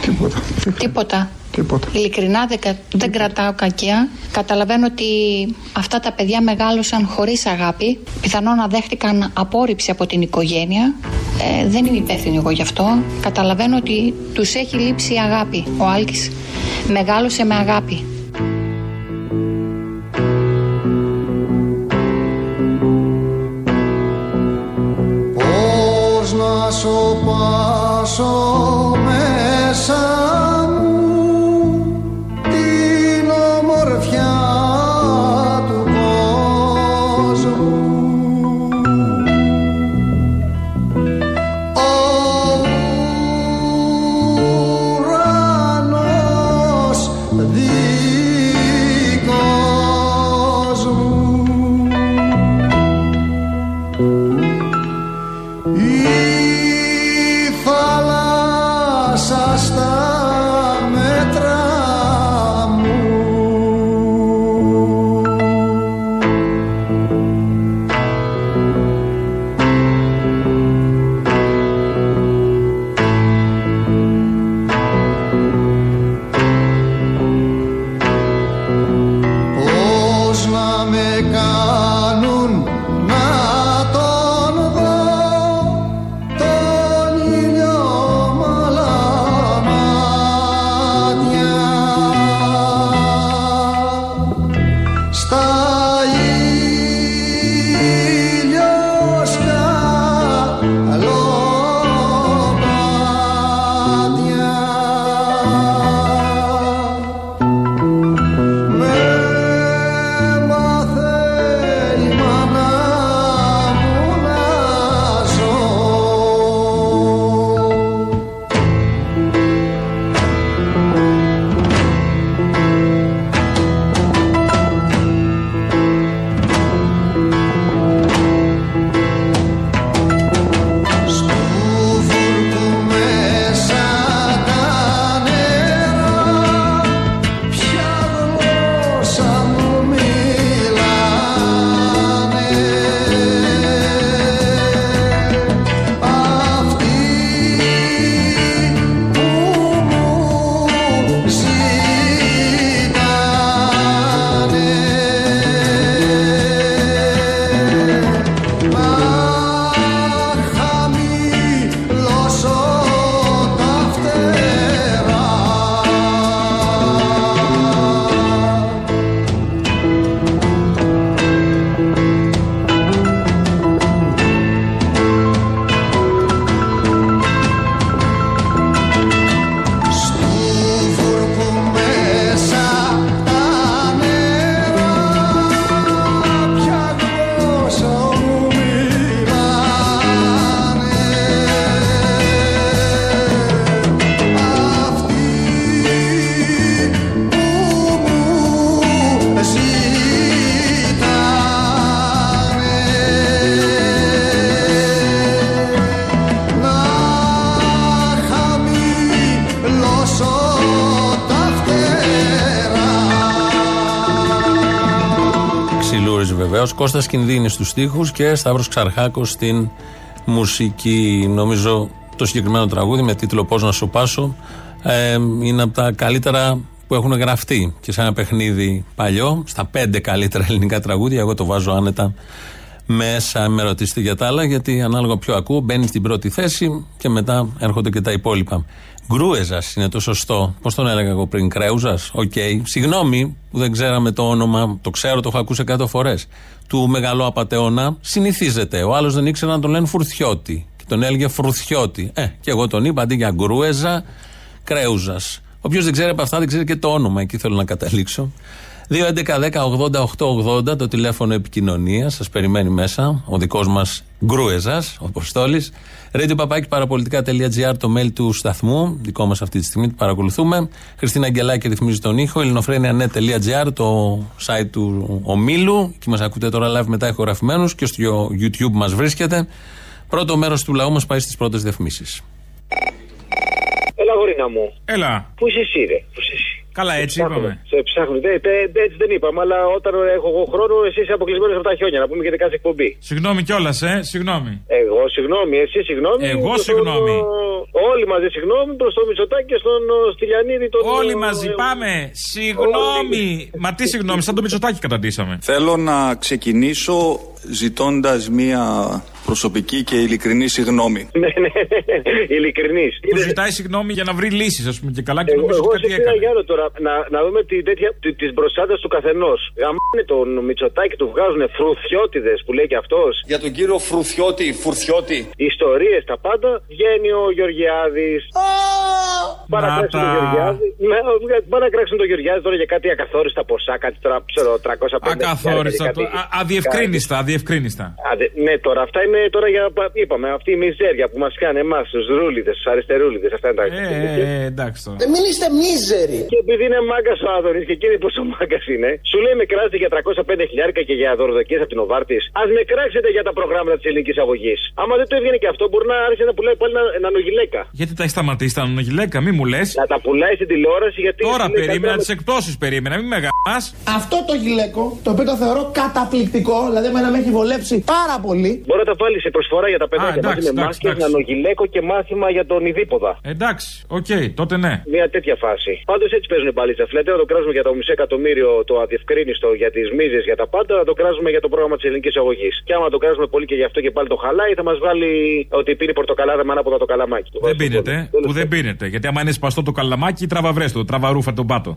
Τίποτα. Τίποτα. Τίποτα. Ειλικρινά δεν, δεν κρατάω κακία. Καταλαβαίνω ότι αυτά τα παιδιά μεγάλωσαν χωρίς αγάπη. Πιθανόν να δέχτηκαν απόρριψη από την οικογένεια. Ε, δεν είμαι υπεύθυνη εγώ γι' αυτό. Καταλαβαίνω ότι τους έχει λείψει η αγάπη. Ο Άλκης μεγάλωσε με αγάπη. Πώς να σου Κώστας Κινδύνης στους στίχους και Σταύρος Ξαρχάκος στην μουσική. Νομίζω το συγκεκριμένο τραγούδι με τίτλο Πώς να σου πάσω ε, είναι από τα καλύτερα που έχουν γραφτεί και σε ένα παιχνίδι παλιό, στα πέντε καλύτερα ελληνικά τραγούδια. Εγώ το βάζω άνετα μέσα. Μη ρωτήσετε για τα άλλα, γιατί ανάλογα ποιο ακούω, μπαίνει στην πρώτη θέση και μετά έρχονται και τα υπόλοιπα. Γκρούεζας είναι το σωστό. Πώς τον έλεγα εγώ πριν, Κρέουζας; OK. Okay. Συγγνώμη που δεν ξέραμε το όνομα, το ξέρω, το έχω ακούσει εκατό φορές. Του μεγαλό απαταιώνα συνηθίζεται. Ο άλλος δεν ήξερε να τον λένε Φουρθιώτη. Και τον έλεγε Φουρθιώτη. Ε, και εγώ τον είπα αντί για Γκρούεζα, Κρέουζας. Όποιος δεν ξέρει από αυτά δεν ξέρει και το όνομα. Εκεί θέλω να καταλήξω. 2.11.10.80.880 το τηλέφωνο επικοινωνίας. Σας περιμένει μέσα ο δικός μας Γκρούεζας, ο Αποστόλης. Radio παπάκι παραπολιτικά.gr το mail του σταθμού. Δικό μας αυτή τη στιγμή που παρακολουθούμε. Χριστίνα Αγγελάκη ρυθμίζει τον ήχο. ελληνοφρένια.net το site του ομίλου. Εκεί μας ακούτε τώρα live μετά ηχογραφημένους και στο YouTube μας βρίσκεται. Πρώτο μέρος του λαού μας πάει στις πρώτες διαφημίσεις. Έλα, γορίνα μου. Έλα. Πού είσαι εσύ, ρε. Πού είσαι εσύ; Καλά, έτσι είπαμε. Σε ψάχνω. Ε, έτσι δεν είπαμε, αλλά όταν έχω εγώ χρόνο, εσύ είσαι αποκλεισμένος από τα χιόνια. Να πούμε και δεν κάνει εκπομπή. Συγγνώμη κιόλας, ε, συγγνώμη. Εγώ συγγνώμη, εσύ συγγνώμη. Εγώ συγγνώμη. Όλοι μαζί συγγνώμη προς το Μητσοτάκι και στον Στυλιανίδη. Τον... Όλοι μαζί πάμε. Συγγνώμη. Μα τι συγγνώμη, σαν το Μητσοτάκι καταντήσαμε. Θέλω να ξεκινήσω ζητώντας μία προσωπική και ειλικρινή συγγνώμη. Ναι, ναι, ειλικρινής. Που ζητάει συγγνώμη για να βρει λύσεις, ας πούμε, και καλά και νομίζω ότι κάτι έκανε. Εγώ τώρα να, να δούμε τι τις μπροστάτε του καθενός. Γαμάνε τον Μητσοτάκη, του βγάζουν φρουθιώτιδες που λέει και αυτός. Για τον κύριο Φρουθιώτη, Φουρθιώτη. Ιστορίες τα πάντα. Βγαίνει ο Γεωργιάδης. Παρακράξουν τον Γεωργιάδη. Πάνε να κράξουν τον Γεωργιάδη τώρα για κάτι ακαθόριστα ποσά, κάτι τώρα ξέρω 350. Ακαθόριστα. Αδιευκρίνηστα, αδιευκρίνηστα. Ναι, τώρα αυτά είναι τώρα για. Είπαμε, αυτή η μιζέρια που μας κάνει εμάς, τους ρούλιδες, τους αριστερούλιδες. Αυτά είναι τα ε, ε, εντάξει τώρα. Ε, μην είστε μίζεροι. Και επειδή είναι μάγκας ο Άδωνης και εκείνη πόσο μάγκας είναι, σου λέει με κράζετε για 305 χιλιάρικα και για δωροδοκίες από την Οβάρτης. Α με κράξετε για τα προγράμματα της ελληνικής αγωγής. Άμα δεν το έβγαινε και αυτό, μπορεί να άρχισε να πουλάει πάλι ένα νογιλέκα. Γιατί τα έχεις σταματήσει τα νογιλέκα, μη μου λες. Να τα πουλάει στην τηλεόραση γιατί. Τώρα περίμενα τις εκπτώσεις, περίμενα, μην με Αυτό το γυλαίκο, το οποίο το θεωρώ καταπληκτικό, δηλαδή εμένα με έχει βολέψει πάρα πολύ. Μπορεί να τα βάλεις σε προσφορά για τα παιδάκια μαζί με μάσκε, νανογιλέκο και μάθημα για τον Ιδίποδα. Εντάξει, οκ, okay, τότε ναι. Μια τέτοια φάση. Πάντως έτσι παίζουν πάλι τα φλέτε. Να το κράζουμε για το μισό εκατομμύριο το αδιευκρίνιστο για τις μίζες για τα πάντα, να το κράζουμε για το πρόγραμμα της ελληνικής αγωγής. Και άμα το κράζουμε πολύ και γι' αυτό και πάλι το χαλάει, θα μας βάλει ότι πίνει πορτοκαλάδα με ανάποδα το καλαμάκι. Δεν πίνετε, που δεν πίνετε. Γιατί άμα είναι σπαστό το καλαμάκι, τραβαβρέστο, τραβαρούφα τον πάτο.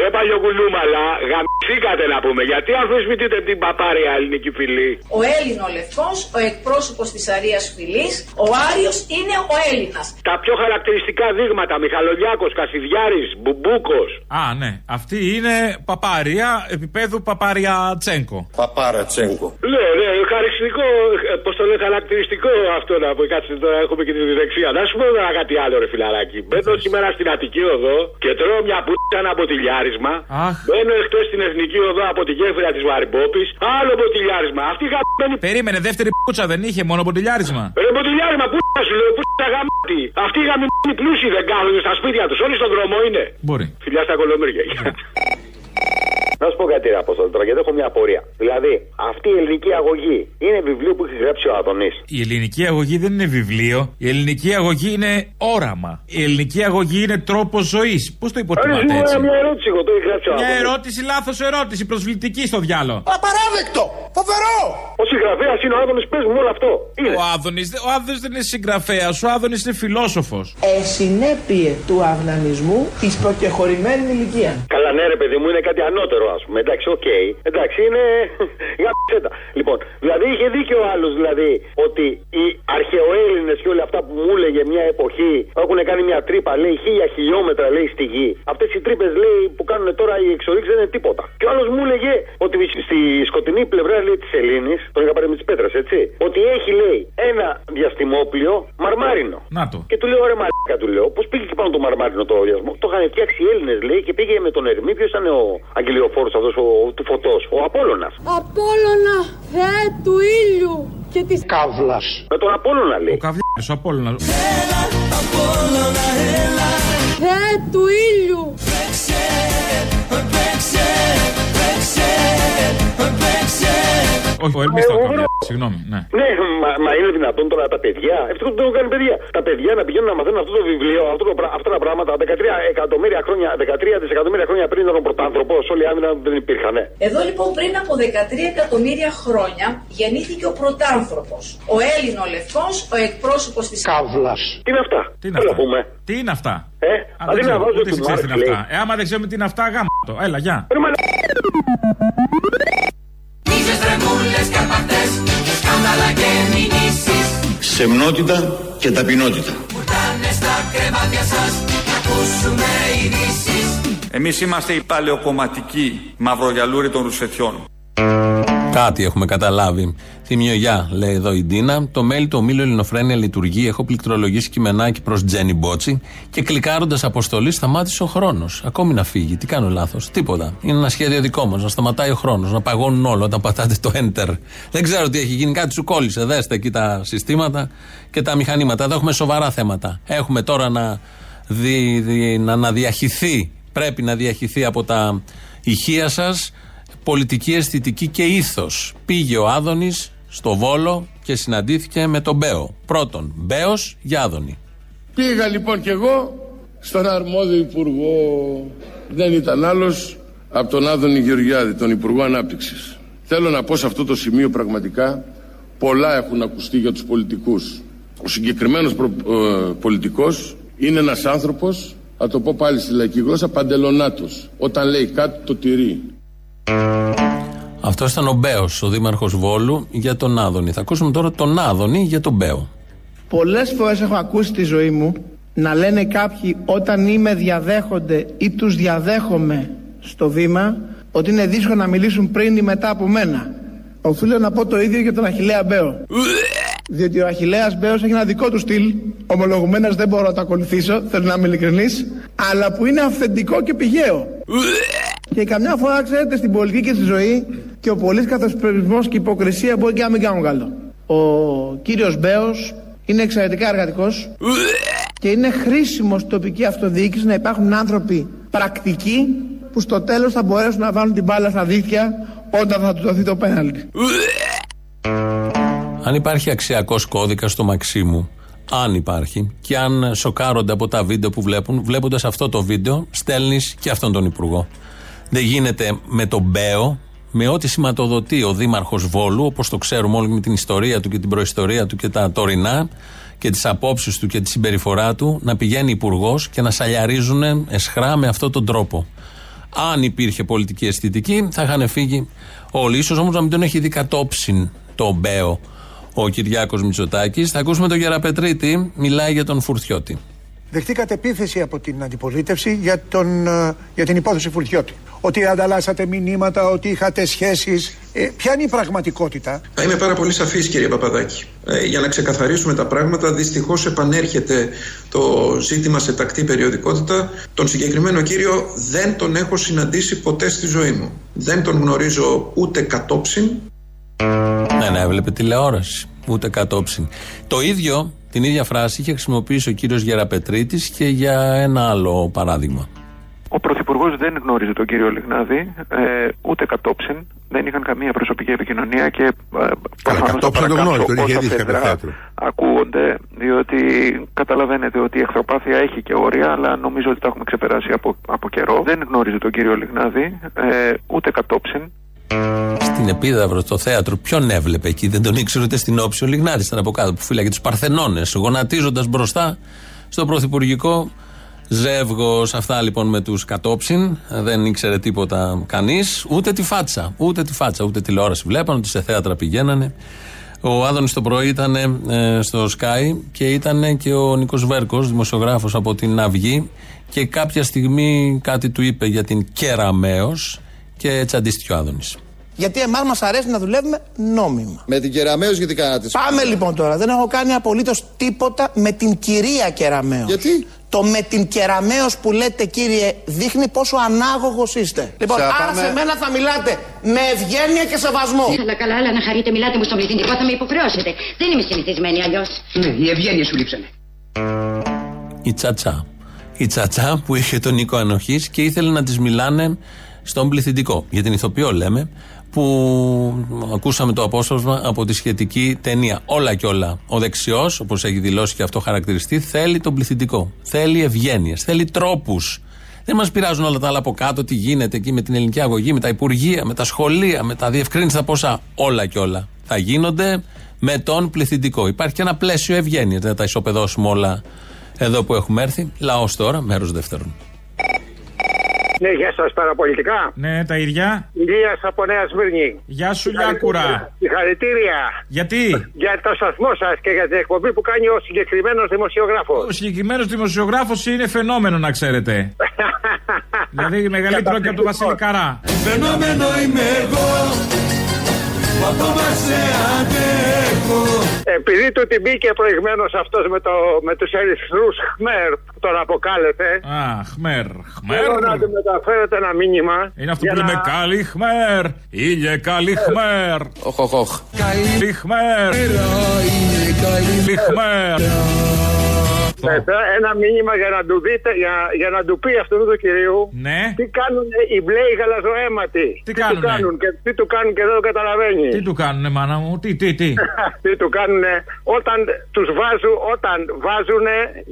Ρε παλιοκουλούμαλα, γαμηθήκατε να πούμε. Γιατί αμφισβητείτε την παπάρια ελληνική φυλή; Ο Έλληνο λευκός, ο εκπρόσωπος της Αρίας φυλής, ο Άριος είναι ο Έλληνας. Τα πιο χαρακτηριστικά δείγματα, Μιχαλολιάκος, Κασιδιάρης, Μπουμπούκος. Α, ναι. Αυτή είναι παπάρια επίπεδου παπάρια Τσέγκο. Παπάρα Τσέγκο. Ναι, ναι, χαρακτηριστικό, πώς το λέει, χαρακτηριστικό αυτό να πω. Κάτσε τώρα, έχουμε και τη διδεξία. Να σου πω κάτι άλλο, ρε φιλαράκι. Μπαίνω σήμερα στην Αττική οδό και τρώω μια πούτσα ένα μποτιλιάρισμα. Αχ. Μπαίνω εκτός στην εθνική οδό από τη γέφυρα της Βαρυμπόπη. Άλλο μποτιλιάρισμα. Αυτή η γαμμένη. Περίμενε, δεύτερη πούτσα δεν είχε, μόνο μποτιλιάρισμα. Ρε μποτιλιάρισμα, πού σου λέω, πού τα γαμάτι. Αυτή η γαμμένη πλούσιοι δεν κάθονται στα σπίτια τους. Όλοι στον δρόμο είναι. Μπορεί. Φιλιά στα κολομέρια. Να σου πω κάτι, ρε Απόστολο, τώρα γιατί έχω μια απορία. Δηλαδή, αυτή η ελληνική αγωγή είναι βιβλίο που έχει γράψει ο Αδονή. Η ελληνική αγωγή δεν είναι βιβλίο. Η ελληνική αγωγή είναι όραμα. Η ελληνική αγωγή είναι τρόπο ζωής. Πώς το υποτιμάτε έτσι; Μια ερώτηση, εγώ το έχει γράψει ο Μια ερώτηση, λάθος ερώτηση, προσβλητική στο διάλογο. Απαράδεκτο! Φοβερό! Ο συγγραφέας είναι ο Άδωνης, πες μου όλο αυτό. Είναι. Ο Άδωνης ο Άδωνης δεν είναι συγγραφέας, ο Άδωνης είναι φιλόσοφος. Εσυνέπειε του αυνανισμού της προκεχωρημένης ηλικίας. Καλά, ναι, ρε παιδί μου, είναι κάτι ανώτερο, ας πούμε. Εντάξει, OK. Okay. Εντάξει, είναι. Για Λοιπόν, δηλαδή είχε δίκιο ο άλλος, δηλαδή, ότι οι αρχαίοι Έλληνες και όλα αυτά που μου έλεγε μια εποχή έχουν κάνει μια τρύπα, λέει, χίλια χιλιόμετρα, λέει, στη γη. Αυτές οι τρύπες, λέει, που κάνουν τώρα οι εξορίξεις δεν είναι τίποτα. Και ο άλλος μου έλεγε ότι στη σκοτεινή πλευρά, λέει, της Σελήνης, τον είχα πάρει με τις πέτρες, έτσι, ότι έχει, λέει, ένα διαστημόπλοιο μαρμάρινο. Να το. Και του λέω, ρε μαλάκα, του λέω, πώς πήγε και πάνω το μαρμάρινο το διασμό; Το είχαν φτιάξει οι Έλληνες, λέει, και πήγε με τον Ερμή. Ποιος ήταν ο αγγελιοφόρο αυτό του φωτός, ο Απόλωνα. Απόλωνα, θεέ του ήλιου και τη καύλας. Με τον Απόλωνα, λέει. Ο καβλιάς, ο Απόλωνα. Έλα, Απόλωνα, έλα. Θεέ του ήλιου. Παίξε, παίξε, παίξε, παίξε. όχι, ο Ερμή Συγγνώμη. Ναι, ναι μα, μα, είναι δυνατόν τώρα τα παιδιά. Αυτό δεν το κάνουν παιδιά. Τα παιδιά να πηγαίνουν να μαθαίνουν αυτό το βιβλίο, αυτό το, αυτά τα πράγματα 13 εκατομμύρια χρόνια, 13 δισεκατομμύρια χρόνια πριν ήταν ο πρωτάνθρωπος. Όλοι οι άνθρωποι δεν υπήρχαν. Εδώ λοιπόν πριν από 13 εκατομμύρια χρόνια γεννήθηκε ο πρωτάνθρωπος. Ο Έλληνο λευκός, ο εκπρόσωπος της Καύλας. Τι είναι αυτά; Τι είναι αυτά; Τι είναι αυτά; Ε, αντί να βάζω τι αυτά. Ε, άμα δεν ξέρουμε τι είναι αυτά, γάμα το. Έλα, γεια. Σκάνδαλα και μηνύσεις. Σεμνότητα και ταπεινότητα. Στα κρεβάτια σας ακούσουμε ειδήσεις. Εμείς είμαστε οι παλαιοκομματικοί μαυρογιαλούροι των ρουσφετιών Κάτι έχουμε καταλάβει. Θυμιογιά, λέει εδώ η Ντίνα. Το mail του ομίλου Ελληνοφρένια λειτουργεί. Έχω πληκτρολογήσει κειμενάκι προς Τζένι Μπότσι και κλικάροντας αποστολή σταμάτησε ο χρόνος. Ακόμη να φύγει. Τι κάνω λάθος; Τίποτα. Είναι ένα σχέδιο δικό μας. Να σταματάει ο χρόνος. Να παγώνουν όλα όταν πατάτε το enter. Δεν ξέρω τι έχει γίνει. Κάτι σου κόλλησε. Δέστε εκεί τα συστήματα και τα μηχανήματα. Εδώ έχουμε σοβαρά θέματα. Έχουμε τώρα να, δι, δι, να, να διαχυθεί. Πρέπει να διαχυθεί από τα ηχεία σας πολιτική αισθητική και ήθος. Πήγε ο Άδωνης στο Βόλο και συναντήθηκε με τον Μπέο. Πρώτον, Μπέος για Άδωνη. Πήγα λοιπόν κι εγώ στον αρμόδιο υπουργό. Δεν ήταν άλλος από τον Άδωνη Γεωργιάδη, τον Υπουργό Ανάπτυξης. Θέλω να πω σε αυτό το σημείο πραγματικά πολλά έχουν ακουστεί για τους πολιτικούς. Ο συγκεκριμένος προ, ε, πολιτικός είναι ένας άνθρωπος, θα το πω πάλι στη λαϊκή γλώσσα, παντελονάτος. Όταν λέει κάτι το τηρεί. Αυτό ήταν ο Μπέος, ο δήμαρχος Βόλου, για τον Άδωνη. Θα ακούσουμε τώρα τον Άδωνη για τον Μπέο. Πολλές φορές έχω ακούσει τη ζωή μου να λένε κάποιοι όταν είμαι διαδέχονται ή τους διαδέχομαι στο βήμα ότι είναι δύσκολο να μιλήσουν πριν ή μετά από μένα. Οφείλω να πω το ίδιο για τον Αχηλέα Μπέο. Διότι ο Αχηλέας Μπέος έχει ένα δικό του στυλ. Ομολογουμένω δεν μπορώ να το ακολουθήσω, θέλω να είμαι ειλικρινής. Αλλά που είναι αυθεντικό και πηγαίο. Και καμιά φορά, ξέρετε, στην πολιτική και στη ζωή και ο πολύς καθοσπερισμό και υποκρισία μπορεί και να μην κάνουν καλό. Ο κύριος Μπέος είναι εξαιρετικά εργατικός και είναι χρήσιμος στην τοπική αυτοδιοίκηση να υπάρχουν άνθρωποι πρακτικοί που στο τέλος θα μπορέσουν να βάλουν την μπάλα στα δίχτυα όταν θα τους δοθεί το πέναλτι. Αν υπάρχει αξιακός κώδικας στο Μαξίμου, αν υπάρχει, και αν σοκάρονται από τα βίντεο που βλέπουν, βλέποντας αυτό το βίντεο, στέλνεις και αυτόν τον υπουργό. Δεν γίνεται με τον Μπέο, με ό,τι σηματοδοτεί ο Δήμαρχος Βόλου, όπως το ξέρουμε όλοι με την ιστορία του και την προϊστορία του και τα τωρινά και τις απόψεις του και τη συμπεριφορά του, να πηγαίνει υπουργός και να σαλιαρίζουν εσχρά με αυτόν τον τρόπο. Αν υπήρχε πολιτική αισθητική, θα είχαν φύγει όλοι. σω όμως να μην τον έχει δει κατόψιν το Μπέο ο Κυριάκος Μητσοτάκης. Θα ακούσουμε τον Γεραπετρίτη, μιλάει για τον Φουρτιώτη. Δεχτήκατε επίθεση από την αντιπολίτευση για, τον, ε, για την υπόθεση Φουρτιώτη. Ότι ανταλλάσσατε μηνύματα, ότι είχατε σχέσεις. Ε, ποια είναι η πραγματικότητα; Θα είμαι πάρα πολύ σαφής, κύριε Παπαδάκη. Ε, για να ξεκαθαρίσουμε τα πράγματα, δυστυχώς επανέρχεται το ζήτημα σε τακτή περιοδικότητα. Τον συγκεκριμένο κύριο δεν τον έχω συναντήσει ποτέ στη ζωή μου. Δεν τον γνωρίζω ούτε κατόψιν. Ναι, ναι, έβλεπε τηλεόραση. Ούτε κατόψιν. Το ίδιο την ίδια φράση είχε χρησιμοποιήσει ο κύριος Γεραπετρίτης και για ένα άλλο παράδειγμα. Ο Πρωθυπουργός δεν γνώριζε τον κύριο Λιγνάδη, ε, ούτε κατόψιν. Δεν είχαν καμία προσωπική επικοινωνία και ε, προφανώς το γνώριζε, τον είχε δει Ακούγονται, διότι καταλαβαίνετε ότι η εχθροπάθεια έχει και όρια, αλλά νομίζω ότι τα έχουμε ξεπεράσει από, από καιρό. Δεν γνώριζε τον κύριο Λιγνάδη, ε, ούτε κατόψιν. Στην Επίδαυρο, στο θέατρο, ποιον έβλεπε εκεί, δεν τον ήξερε ούτε στην όψη. Ο Λιγνάδη ήταν από κάτω που φύλαγε τους Παρθενώνες, γονατίζοντας μπροστά στο πρωθυπουργικό ζεύγος. Αυτά λοιπόν με τους κατόψιν. Δεν ήξερε τίποτα κανείς, ούτε τη φάτσα. Ούτε τη φάτσα, ούτε τηλεόραση βλέπαν, ότι σε θέατρα πηγαίνανε. Ο Άδωνης το πρωί ήταν ε, στο Sky και ήταν και ο Νίκος Βέρκος, δημοσιογράφος από την Αυγή. Και κάποια στιγμή κάτι του είπε για την Κεραμαίο και έτσι αντίστοιχε ο Άδωνης. Γιατί εμάς μας αρέσει να δουλεύουμε νόμιμα. Με την Κεραμαίο, γιατί κάνατε. Πάμε λοιπόν τώρα. Δεν έχω κάνει απολύτως τίποτα με την κυρία Κεραμαίο. Γιατί; Το με την Κεραμαίο που λέτε κύριε δείχνει πόσο ανάγωγος είστε. Λοιπόν, άρα σε μένα θα μιλάτε με ευγένεια και σεβασμό. Καλά, καλά, αλλά να χαρείτε, μιλάτε μου στον πληθυντικό, θα με υποχρεώσετε. Δεν είμαι συνηθισμένη αλλιώς. Ναι, η ευγένεια σου λείψανε. Η τσατσά. Η τσατσά που είχε τον Νίκο Ανοχής και ήθελε να της μιλάνε στον πληθυντικό. Για την ηθοποιό λέμε, που ακούσαμε το απόσπασμα από τη σχετική ταινία. Όλα και όλα. Ο δεξιός, όπως έχει δηλώσει και αυτό χαρακτηριστεί, θέλει τον πληθυντικό. Θέλει ευγένειες, θέλει τρόπους. Δεν μας πειράζουν όλα τα άλλα από κάτω, τι γίνεται εκεί με την ελληνική αγωγή, με τα υπουργεία, με τα σχολεία, με τα διευκρίνηστα ποσά. Όλα και όλα. Θα γίνονται με τον πληθυντικό. Υπάρχει και ένα πλαίσιο ευγένειας. Δεν θα τα ισοπεδώσουμε όλα εδώ που έχουμε έρθει. Λαός τώρα, μέρος δεύτερον. Ναι, γεια σας, παραπολιτικά. Ναι, τα ίδια. Ηλία από Νέα Σμύρνη. Γεια σου, Λιάκουρα. Συγχαρητήρια. Γιατί; Για το σταθμό σας και για την εκπομπή που κάνει ο συγκεκριμένος δημοσιογράφος. Ο συγκεκριμένος δημοσιογράφος είναι φαινόμενο, να ξέρετε. δηλαδή μεγαλύτερο και από τον Βασίλη Καρά. Φαινόμενο είμαι εγώ που ακόμα σε αντέχω. Επειδή του την μπήκε προηγουμένω αυτός με, το, με τους ερυθρούς Χμέρ που τον αποκάλεσε. Α, Χμέρ. Χμέρ. Θέλω να του μεταφέρετε ένα μήνυμα. Είναι αυτό που λέμε Καλή Χμέρ. Ήλιε Καλή Χμέρ. Οχ, οχ, οχ. Καλή Χμέρ. Καλή Χμέρ. Ναι, ένα μήνυμα για να του δείτε, για, για να του πει αυτού του κυρίου ναι. τι κάνουν οι μπλέοι γαλαζοαίματοι. Τι, τι του κάνουν και τι του κάνουν και δεν το καταλαβαίνει. Τι του κάνουν, μάνα μου, τι, τι, τι; τι του κάνουν όταν τους βάζουν, όταν βάζουν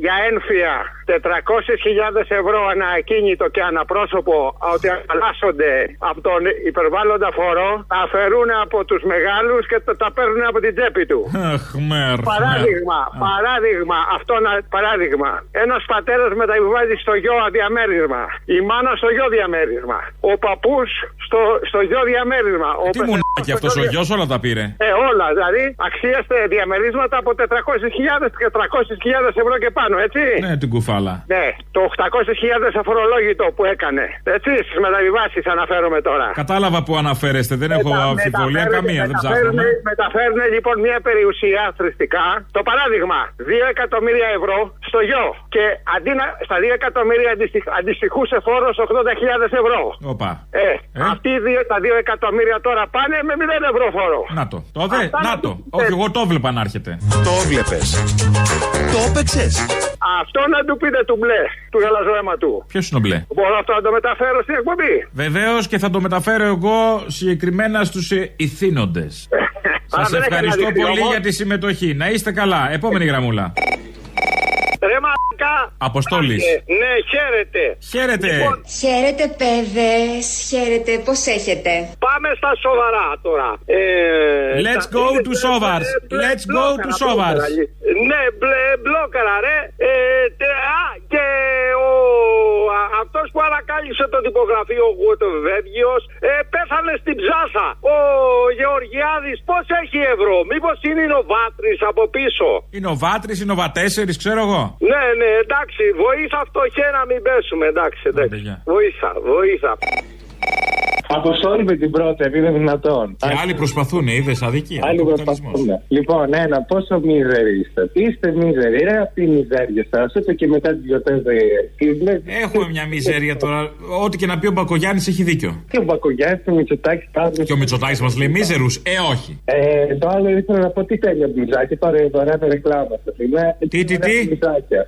για ένφια 400.000 ευρώ ανά ακίνητο και αναπρόσωπο ότι αλλάσσονται από τον υπερβάλλοντα φορό, τα αφαιρούν από τους μεγάλους και τα παίρνουν από την τσέπη του. παράδειγμα, παράδειγμα, αυτό να Παράδειγμα, ένας πατέρας μεταβιβάζει στο γιο διαμέρισμα. Η μάνα στο γιο διαμέρισμα. Ο παππούς στο, στο γιο διαμέρισμα. Ο Τι μου και αυτός ο γιος όλα τα πήρε; Ε, όλα. Δηλαδή αξίαστε διαμερίσματα από 400.000 και 300.000 ευρώ και πάνω, έτσι. Ναι, την κουφάλα. Ναι, το 800.000 αφορολόγητο που έκανε. Έτσι, στις μεταβιβάσεις αναφέρομαι τώρα. Κατάλαβα που αναφέρεστε, δεν έχω αμφιβολία καμία, δεν ψάχνουμε. Μεταφέρουν λοιπόν μια περιουσία θρηστικά. Το παράδειγμα, 2 εκατομμύρια ευρώ στο γιο. Και αντί να, στα 2 εκατομμύρια αντιστοιχούσε φόρος 80.000 ευρώ. Οπα. Ε, ε; Αυτοί δύο, τα 2 εκατομμύρια τώρα πάνε με 0 ευρώ φόρο. Να το. Το δε, να το. Όχι, εγώ το έβλεπα να έρχεται. Το έβλεπες. Το έπαιξες. Αυτό να του πείτε του μπλε, του γαλαζόαιμα του. Ποιος είναι ο μπλε; Μπορώ αυτό να το μεταφέρω στην εκπομπή; Βεβαίως και θα το μεταφέρω εγώ συγκεκριμένα στους ε, ηθήνοντες. Σας ευχαριστώ πολύ για τη συμμετοχή. Να είστε καλά. Επόμενη γραμμούλα. Ρε μαλακά. Αποστόλης. Ναι, χαίρετε. Χαίρετε. Λοιπόν, χαίρετε, παιδες. Χαίρετε, πώς έχετε; Πάμε στα σοβαρά τώρα. Ε, Let's go to Sovars. Let's go to Sovars. Ναι, μπλόκαρα, ρε. Ε, α, και ο αυτός που ανακάλυψε το τυπογραφείο Γουετοβέργιο ε, πέθανε στην ψάσα. Ο Γεωργιάδης πώς έχει ευρώ, Μήπως είναι η Νοβάτρης από πίσω; Η Νοβάτρης, η Νοβατέσσερις, ξέρω εγώ. Ναι, ναι, εντάξει, βοήθα φτωχέ να μην πέσουμε, εντάξει, εντάξει. Βοήθα, βοήθα. Αποστόλη με την πρώτη, επειδή είναι δυνατόν. Και άλλοι προσπαθούν, είδες αδικία. Άλλοι προσπαθούν. Λοιπόν, ένα, πόσο μίζεροι είστε. Είστε μίζεροι, ρε, αυτή η μιζέρια σας. Ούτε και μετά τις γιορτές Έχουμε μια μιζέρια τώρα. Ό,τι και να πει ο Μπακογιάννης έχει δίκιο. Και ο Μπακογιάννης και ο Μητσοτάκης πάντα. Και ο Μητσοτάκης μας λέει μίζερους. Ε, όχι. Ε, το άλλο ήθελα να πω τι τέλειο μπλουζάκι. Τώρα η ωραία ρεκλάμα σα. Τι, τι, τι;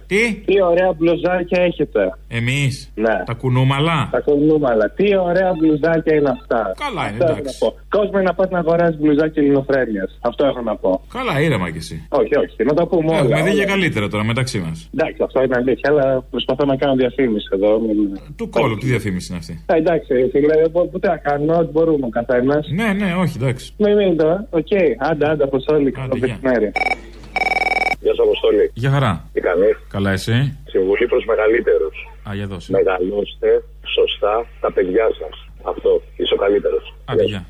Τι; Τι ωραία μπλουζάκια έχετε. Εμείς. Ναι. Τα κουνούμαλα. Τα κουνούμαλα. Τι ωραία μπλουζάκια είναι αυτά. Καλά είναι, εντάξει. Κόσμο να πας να αγοράσει μπλουζάκι ελληνοφρένειας. Αυτό έχω να πω. Καλά, ήρεμα κι εσύ. Όχι, όχι. Να το πούμε όλα. Έχουμε δει για καλύτερα τώρα μεταξύ μας. Εντάξει, αυτό είναι αλήθεια, αλλά προσπαθώ να κάνω διαφήμιση εδώ. Του κώλου, τι διαφήμιση είναι αυτή; Ε, εντάξει, φίλε, ποτέ να κάνω, ό,τι μπορούμε ο καθένας. Ναι, ναι, όχι, εντάξει. Μην μην το. Οκ, άντα, άντα, αποστόλη, καλό μεσημέρι. Γεια σα, Αποστόλη. Γεια χαρά. Τι κάνεις; Καλά, εσύ; Συμβουλή προς μεγαλύτερους. Α, για δώσε. Μεγαλώστε σωστά τα παιδιά σας. Αυτό. Είσαι ο καλύτερος. Άντε, γεια.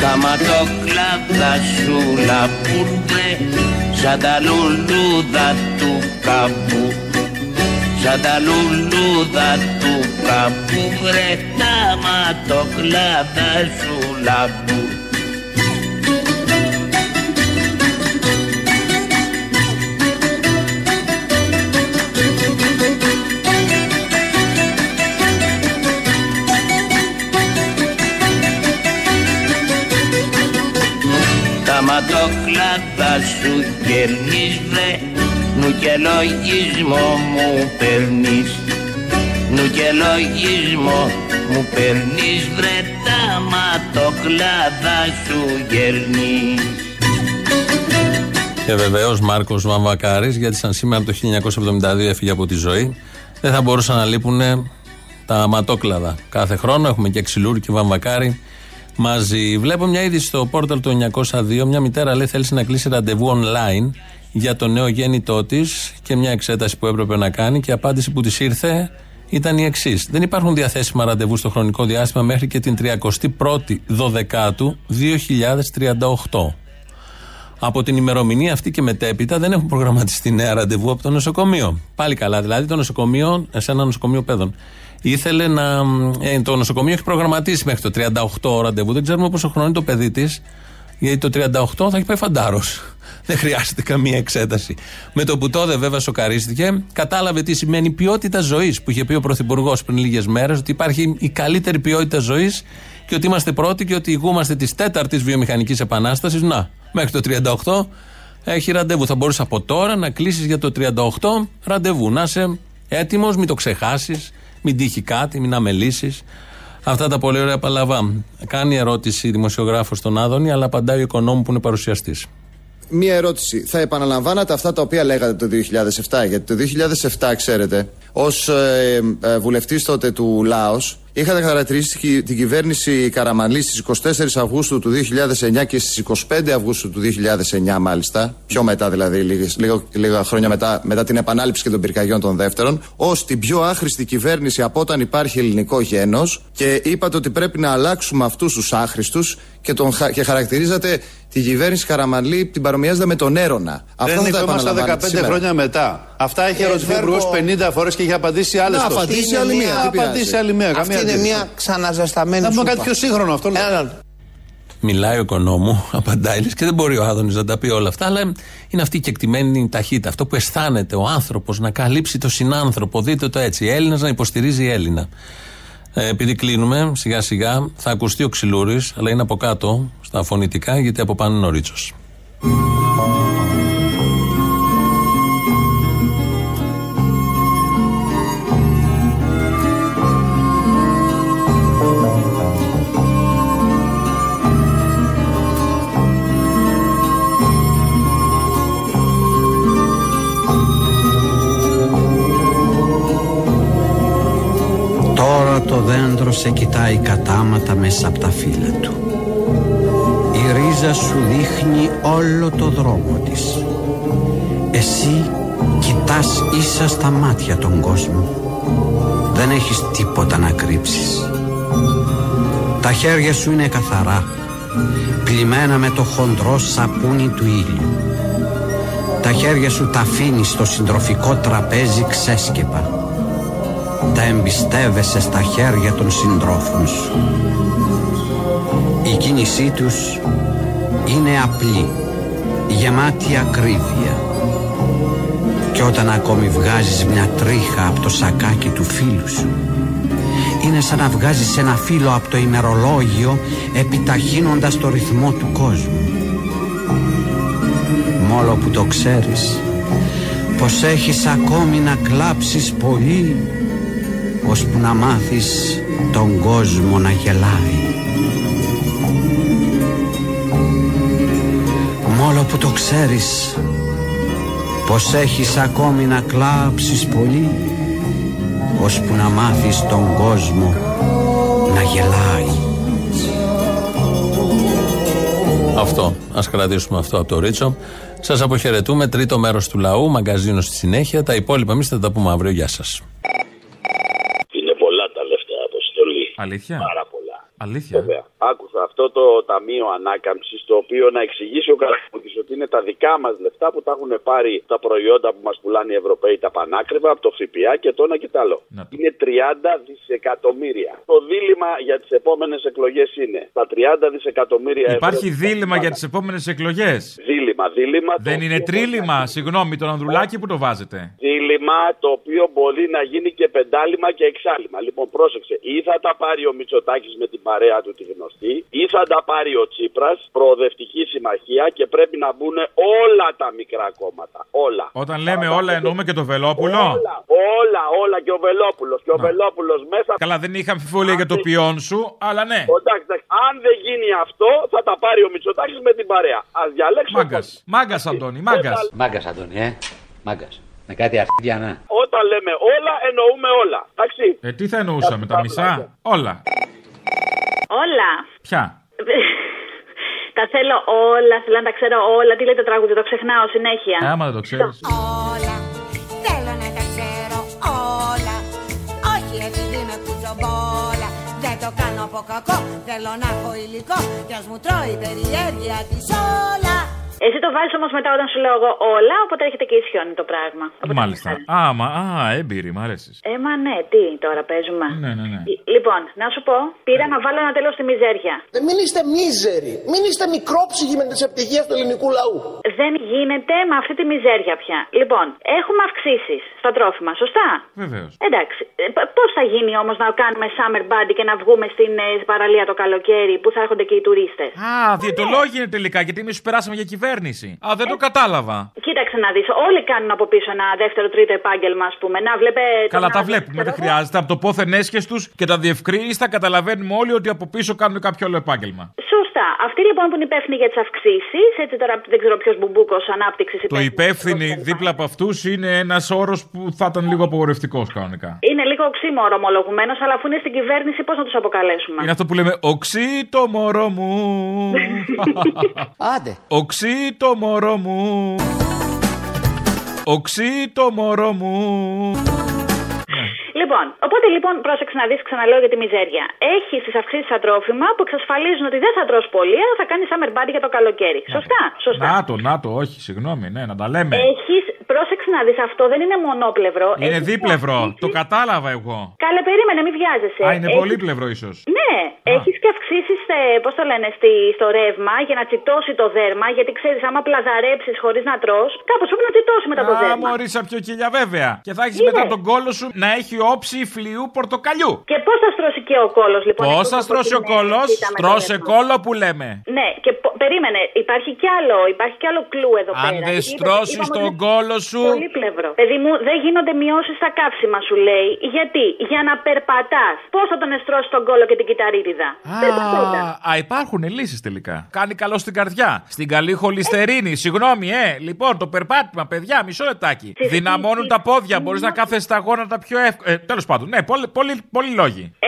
Κάμα το κλάδα σου λαπούρνε σαν τα λουλούδα του καμπού σαν τα λουλούδα του καπού βρε τα ματοκλάδα σου λαμπού. Μα το ματοκλάδα σου κερνείς βρε Νου και λογισμό μου παίρνεις Νου και λογισμό μου παίρνεις βρε Τα ματοκλάδα σου γερνείς και βεβαίως Μάρκος Βαμβακάρης, γιατί σαν σήμερα το 1972 έφυγε από τη ζωή, δεν θα μπορούσαν να λείπουν τα ματόκλαδα. Κάθε χρόνο έχουμε και ξυλούρ και βαμβακάρι μαζί. Βλέπω μια είδηση στο πόρταλ του 902. Μια μητέρα λέει θέλεις να κλείσει ραντεβού online για το νέο γέννητό της και μια εξέταση που έπρεπε να κάνει και η απάντηση που της ήρθε ήταν η εξής. Δεν υπάρχουν διαθέσιμα ραντεβού στο χρονικό διάστημα μέχρι και την 31η Δωδεκάτου 2038. Από την ημερομηνία αυτή και μετέπειτα δεν έχουν προγραμματιστεί νέα ραντεβού από το νοσοκομείο. Πάλι καλά, δηλαδή το νοσοκομείο, σε ένα νοσοκομείο παιδών. Ήθελε να. Ε, το νοσοκομείο έχει προγραμματίσει μέχρι το 38 ραντεβού. Δεν ξέρουμε πόσο χρόνο είναι το παιδί της, γιατί το 38 θα έχει πάει φαντάρος. Δεν χρειάζεται καμία εξέταση. Με το που τότε βέβαια σοκαρίστηκε, κατάλαβε τι σημαίνει ποιότητα ζωής που είχε πει ο Πρωθυπουργός πριν λίγες μέρες, ότι υπάρχει η καλύτερη ποιότητα ζωής και ότι είμαστε πρώτοι και ότι ηγούμαστε της τέταρτης βιομηχανικής επανάστασης. Να, μέχρι το 38 έχει ραντεβού. Θα μπορούσε από τώρα να κλείσεις για το 38 ραντεβού. Να είσαι έτοιμος, μην το ξεχάσεις, μην τύχει κάτι, μην αμελήσεις. Αυτά τα πολύ ωραία παλαβά. Κάνει ερώτηση δημοσιογράφος στον Άδωνη, αλλά απαντάει ο οικονόμου που είναι παρουσιαστής. Μία ερώτηση. Θα επαναλαμβάνατε αυτά τα οποία λέγατε το 2007. Γιατί το 2007, ξέρετε, ως ε, ε, βουλευτής τότε του Λάος, Είχατε χαρακτηρίσει την κυβέρνηση Καραμαλής στις 24 Αυγούστου του 2009 και στις 25 Αυγούστου του 2009, μάλιστα, πιο μετά δηλαδή, λίγες, λίγο, λίγα χρόνια μετά, μετά την επανάληψη και των πυρκαγιών των δεύτερων, ως την πιο άχρηστη κυβέρνηση από όταν υπάρχει ελληνικό γένος και είπατε ότι πρέπει να αλλάξουμε αυτούς τους άχρηστους και, τον, και χαρακτηρίζατε τη κυβέρνηση Καραμαλή, την παρομοιάζεται με τον Έρωνα. Αυτό δεν τα 15 σήμερα. χρόνια μετά. Αυτά έχει ερωτηθεί ο 50 φορές και έχει απαντήσει άλλες φορέ. Να απαντήσει άλλη μία. Απαντήσει άλλη μία. Αυτή είναι μια ξαναζεσταμένη Να πούμε κάτι πιο σύγχρονο αυτό. Μιλάει ο οικονόμου, απαντάει και δεν μπορεί ο Άδωνης να τα πει όλα αυτά, αλλά είναι αυτή η κεκτημένη ταχύτητα. Αυτό που αισθάνεται ο άνθρωπος να καλύψει το συνάνθρωπο. Δείτε το έτσι. Έλληνα να υποστηρίζει Έλληνα. Ε, επειδή κλείνουμε σιγά σιγά, θα ακουστεί ο Ξυλούρης, αλλά είναι από κάτω στα φωνητικά, γιατί από πάνω είναι ο Ρίτσος. Σε κοιτάει κατάματα μέσα από τα φύλλα του. Η ρίζα σου δείχνει όλο το δρόμο της. Εσύ κοιτάς ίσα στα μάτια τον κόσμο. Δεν έχεις τίποτα να κρύψεις. Τα χέρια σου είναι καθαρά, πλημμένα με το χοντρό σαπούνι του ήλιου. Τα χέρια σου τα αφήνεις στο συντροφικό τραπέζι ξέσκεπα τα εμπιστεύεσαι στα χέρια των συντρόφων σου. Η κίνησή τους είναι απλή, γεμάτη ακρίβεια. Και όταν ακόμη βγάζεις μια τρίχα από το σακάκι του φίλου σου, είναι σαν να βγάζεις ένα φύλλο από το ημερολόγιο επιταχύνοντας το ρυθμό του κόσμου. Μόλο που το ξέρεις, πως έχεις ακόμη να κλάψεις πολύ ώσπου να μάθεις τον κόσμο να γελάει. Μόλο που το ξέρεις πως έχεις ακόμη να κλάψεις πολύ ώσπου να μάθεις τον κόσμο να γελάει. Αυτό. Ας κρατήσουμε αυτό από το Ρίτσο. Σας αποχαιρετούμε. Τρίτο μέρος του λαού, μαγκαζίνος στη συνέχεια. Τα υπόλοιπα εμείς θα τα πούμε αύριο. Γεια σας. Αλήθεια; Πάρα πολλά. Αλήθεια; Βέβαια. Άκουσα αυτό το Ταμείο Ανάκαμψης, το οποίο να εξηγήσει ο Καραμούκης ότι είναι τα δικά μας λεφτά που τα έχουν πάρει τα προϊόντα που μας πουλάνε οι Ευρωπαίοι τα πανάκριβα από το ΦΠΑ και το ένα και το άλλο. Είναι 30 δισεκατομμύρια. Το δίλημα για τις επόμενες εκλογές είναι τα 30 δισεκατομμύρια Υπάρχει δίλημα για τις επόμενες εκλογές. Δίλημα, δίλημα. Δεν είναι τρίλημα, συγγνώμη, τον Ανδρουλάκη που το βάζετε; Δίλημα το οποίο μπορεί να γίνει και πεντάλημα και εξάλημα. Λοιπόν, πρόσεξε. Ή θα τα πάρει ο Μητσοτάκης με την παρέα του τη γνωστή, ή θα τα πάρει ο Τσίπρας, προοδευτική συμμαχία και πρέπει να μπουν όλα τα μικρά κόμματα. Όλα. Όταν λέμε όλα εννοούμε και το Βελόπουλο; Όλα, όλα, όλα και ο Βελόπουλος. Και ο Βελόπουλος μέσα. Καλά, δεν είχα αμφιβολία για το ποιόν σου, αλλά ναι. Εντάξει, εντάξει, αν δεν γίνει αυτό, θα τα πάρει ο Μητσοτάκης με την παρέα. Α διαλέξουμε. Μάγκας. Μάγκας, Αντώνη, μάγκας. Μάγκας, Αντώνη, ε. Μάγκας. Με κάτι αρχίδια, ναι. Όταν λέμε όλα, εννοούμε όλα. Εντάξει. Ε, τι θα εννοούσαμε, τα μισά; Όλα. Όλα. Ποια; τα θέλω όλα, θέλω να τα ξέρω όλα. Τι λέει το τραγούδι, το ξεχνάω συνέχεια. Ε, άμα δεν το ξέρεις. Όλα, θέλω να τα ξέρω όλα Όχι επειδή με κουτσομπόλα Δεν το κάνω από κακό, θέλω να έχω υλικό Κι ας μου τρώει η περιέργεια της όλα Εσύ το βάζει όμως μετά όταν σου λέω εγώ όλα, οπότε έρχεται και ισιώνει το πράγμα. Μάλιστα. Α, μα, α, έμπειρη, μ' αρέσεις. Ε, μα ναι, τι τώρα παίζουμε. Ναι, ναι, ναι. Λοιπόν, να σου πω, πήρα να βάλω ένα τέλος στη μιζέρια. Ε, μην είστε μίζεροι. Μην είστε μικρόψυχοι με τις ευτυχίε του ελληνικού λαού. Δεν γίνεται με αυτή τη μιζέρια πια. Λοιπόν, έχουμε αυξήσεις στα τρόφιμα, σωστά; Βεβαίως. Εντάξει. Πώς θα γίνει όμως να κάνουμε summer body και να βγούμε στην ε, παραλία το καλοκαίρι που θα έρχονται και οι τουρίστες; Α, διαιτολόγοι είναι τελικά, γιατί εμείς περάσαμε για κυβέρνηση. Α, δεν το κατάλαβα. Κοίταξε να δεις. Όλοι κάνουν από πίσω ένα δεύτερο, τρίτο επάγγελμα, ας πούμε. Να βλέπε. Καλά, τον τα άλλο, βλέπουμε, ξέρω δεν εγώ. χρειάζεται. Από το πόθεν έσχες τους και τα διευκρίνηστα καταλαβαίνουμε όλοι ότι από πίσω κάνουν κάποιο άλλο επάγγελμα. Σωστά. Αυτοί λοιπόν που είναι υπεύθυνοι για τις αυξήσεις, έτσι τώρα δεν ξέρω ποιος μπουμπούκος ανάπτυξης Το υπεύθυνοι δίπλα από αυτούς είναι ένας όρος που θα ήταν λίγο απογορευτικός κανονικά. Είναι λίγο οξύμορο ομολογουμένο, αλλά αφού είναι στην κυβέρνηση, πώς να τους αποκαλέσουμε; Είναι αυτό που λέμε Οξύ το μωρό μου. Άντε. Οξύ το μωρό μου. Οξύ το μωρό μου. Λοιπόν, οπότε λοιπόν πρόσεξε να δεις, ξαναλέω για τη μιζέρια. Έχεις τις αυξήσεις στα τρόφιμα που εξασφαλίζουν ότι δεν θα τρως πολύ, αλλά θα κάνεις summer body για το καλοκαίρι. Σωστά, σωστά. Να το, να το, όχι, συγγνώμη, ναι, να τα λέμε. Έχεις, πρόσεξε να δεις, αυτό δεν είναι μονόπλευρο. Είναι Έχεις δίπλευρο, αυξήσεις- το κατάλαβα εγώ. Καλέ, περίμενε, μην βιάζεσαι. Α, είναι Έχεις- πολύπλευρο ίσως. Ναι, έχεις και αυξήσεις, πώς το λένε, στη, στο ρεύμα για να τσιτώσει το δέρμα. Γιατί ξέρεις, άμα πλαζαρέψεις χωρίς να τρώ, κάπως πρέπει να τσιτώσει μετά το Α, δέρμα. μωρή σαν πιο κοιλιά βέβαια. Και θα έχεις Είναι. μετά τον κόλο σου να έχει όψη φλοιού πορτοκαλιού. Και πώς θα στρώσει και ο κόλος, λοιπόν. Πώς εκτός θα από στρώσει ο την, ε, κόλος, πίτα με το στρώσε δέρμα. κόλο που λέμε. Ναι, και πο- περίμενε, υπάρχει κι άλλο, υπάρχει κι άλλο κλου εδώ Αν πέρα. δεν Γιατί είπα- στρώσεις είπαμε τον ότι- κόλο σου. Πολύπλευρο. Παιδί μου, δεν γίνονται μειώσεις στα καύσιμα, σου λέει. Γιατί, για να περπατάς. Πώς θα τον εστρώσει τον κόλο και την κυταρίτιδα. Περπατώντα. Α, υπάρχουν λύσεις τελικά. Κάνει καλό στην καρδιά. Στην καλή χολυστερίνη. Συγγνώμη, ε. Λοιπόν, το περπάτημα, παιδιά, μισό λεπτάκι. Δυναμώνουν τα πόδια. Μπορείς να κάθεσαι στα γόνατα πιο εύκολα. Ε, Τέλος πάντων, ναι, πολλοί πολύ, πολύ λόγοι. Ε,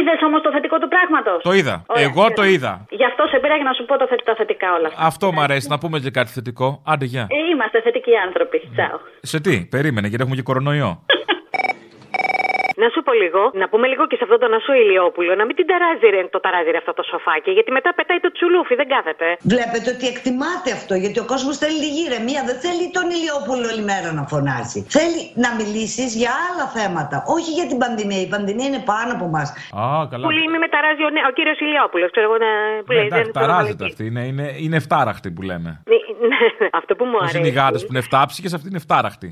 Είδες όμως το θετικό του πράγματος; Το είδα. Εγώ το είδα. Γι' αυτό σε πήρα για να σου πω το θε- τα θετικά όλα αυτά. Αυτό μου αρέσει. Να πούμε και κάτι θετικό. Άντε, γεια. Ε, είμαστε θετικοί άνθρωποι. Τσαο. Σε τι, περίμενε, γιατί έχουμε και κορονοϊό. Να σου πω λίγο, να πούμε λίγο και σε αυτόν τον Ασού Ηλιόπουλο, να μην την ταράζει ρε, το ταράζει ρε αυτό το σοφάκι, γιατί μετά πετάει το τσουλούφι, δεν κάθεται. Βλέπετε ότι εκτιμάται αυτό, γιατί ο κόσμος θέλει λίγη ηρεμία. Δεν θέλει τον Ηλιόπουλο όλη μέρα να φωνάσει. Θέλει να μιλήσεις για άλλα θέματα, όχι για την πανδημία. Η πανδημία είναι πάνω από μας. Α, καλά. Που λέει μη με ταράζει ο, νέ- ο κύριος Ηλιόπουλος, ξέρω εγώ να. Που Ναι, λέει, εντάξει, δεν θέλω να ταράζεται λέει. αυτή. Είναι, είναι, είναι εφτάραχτη που λέμε. Ναι, ναι, αυτό που μου Πώ αρέσει. είναι οι γάτε που είναι εφτάψικε, αυτή είναι εφτάραχτη.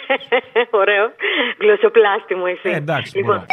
Ωραίο. Γλωσσοπλάστη μου εσύ. Ε, εντάξει. Λοιπόν.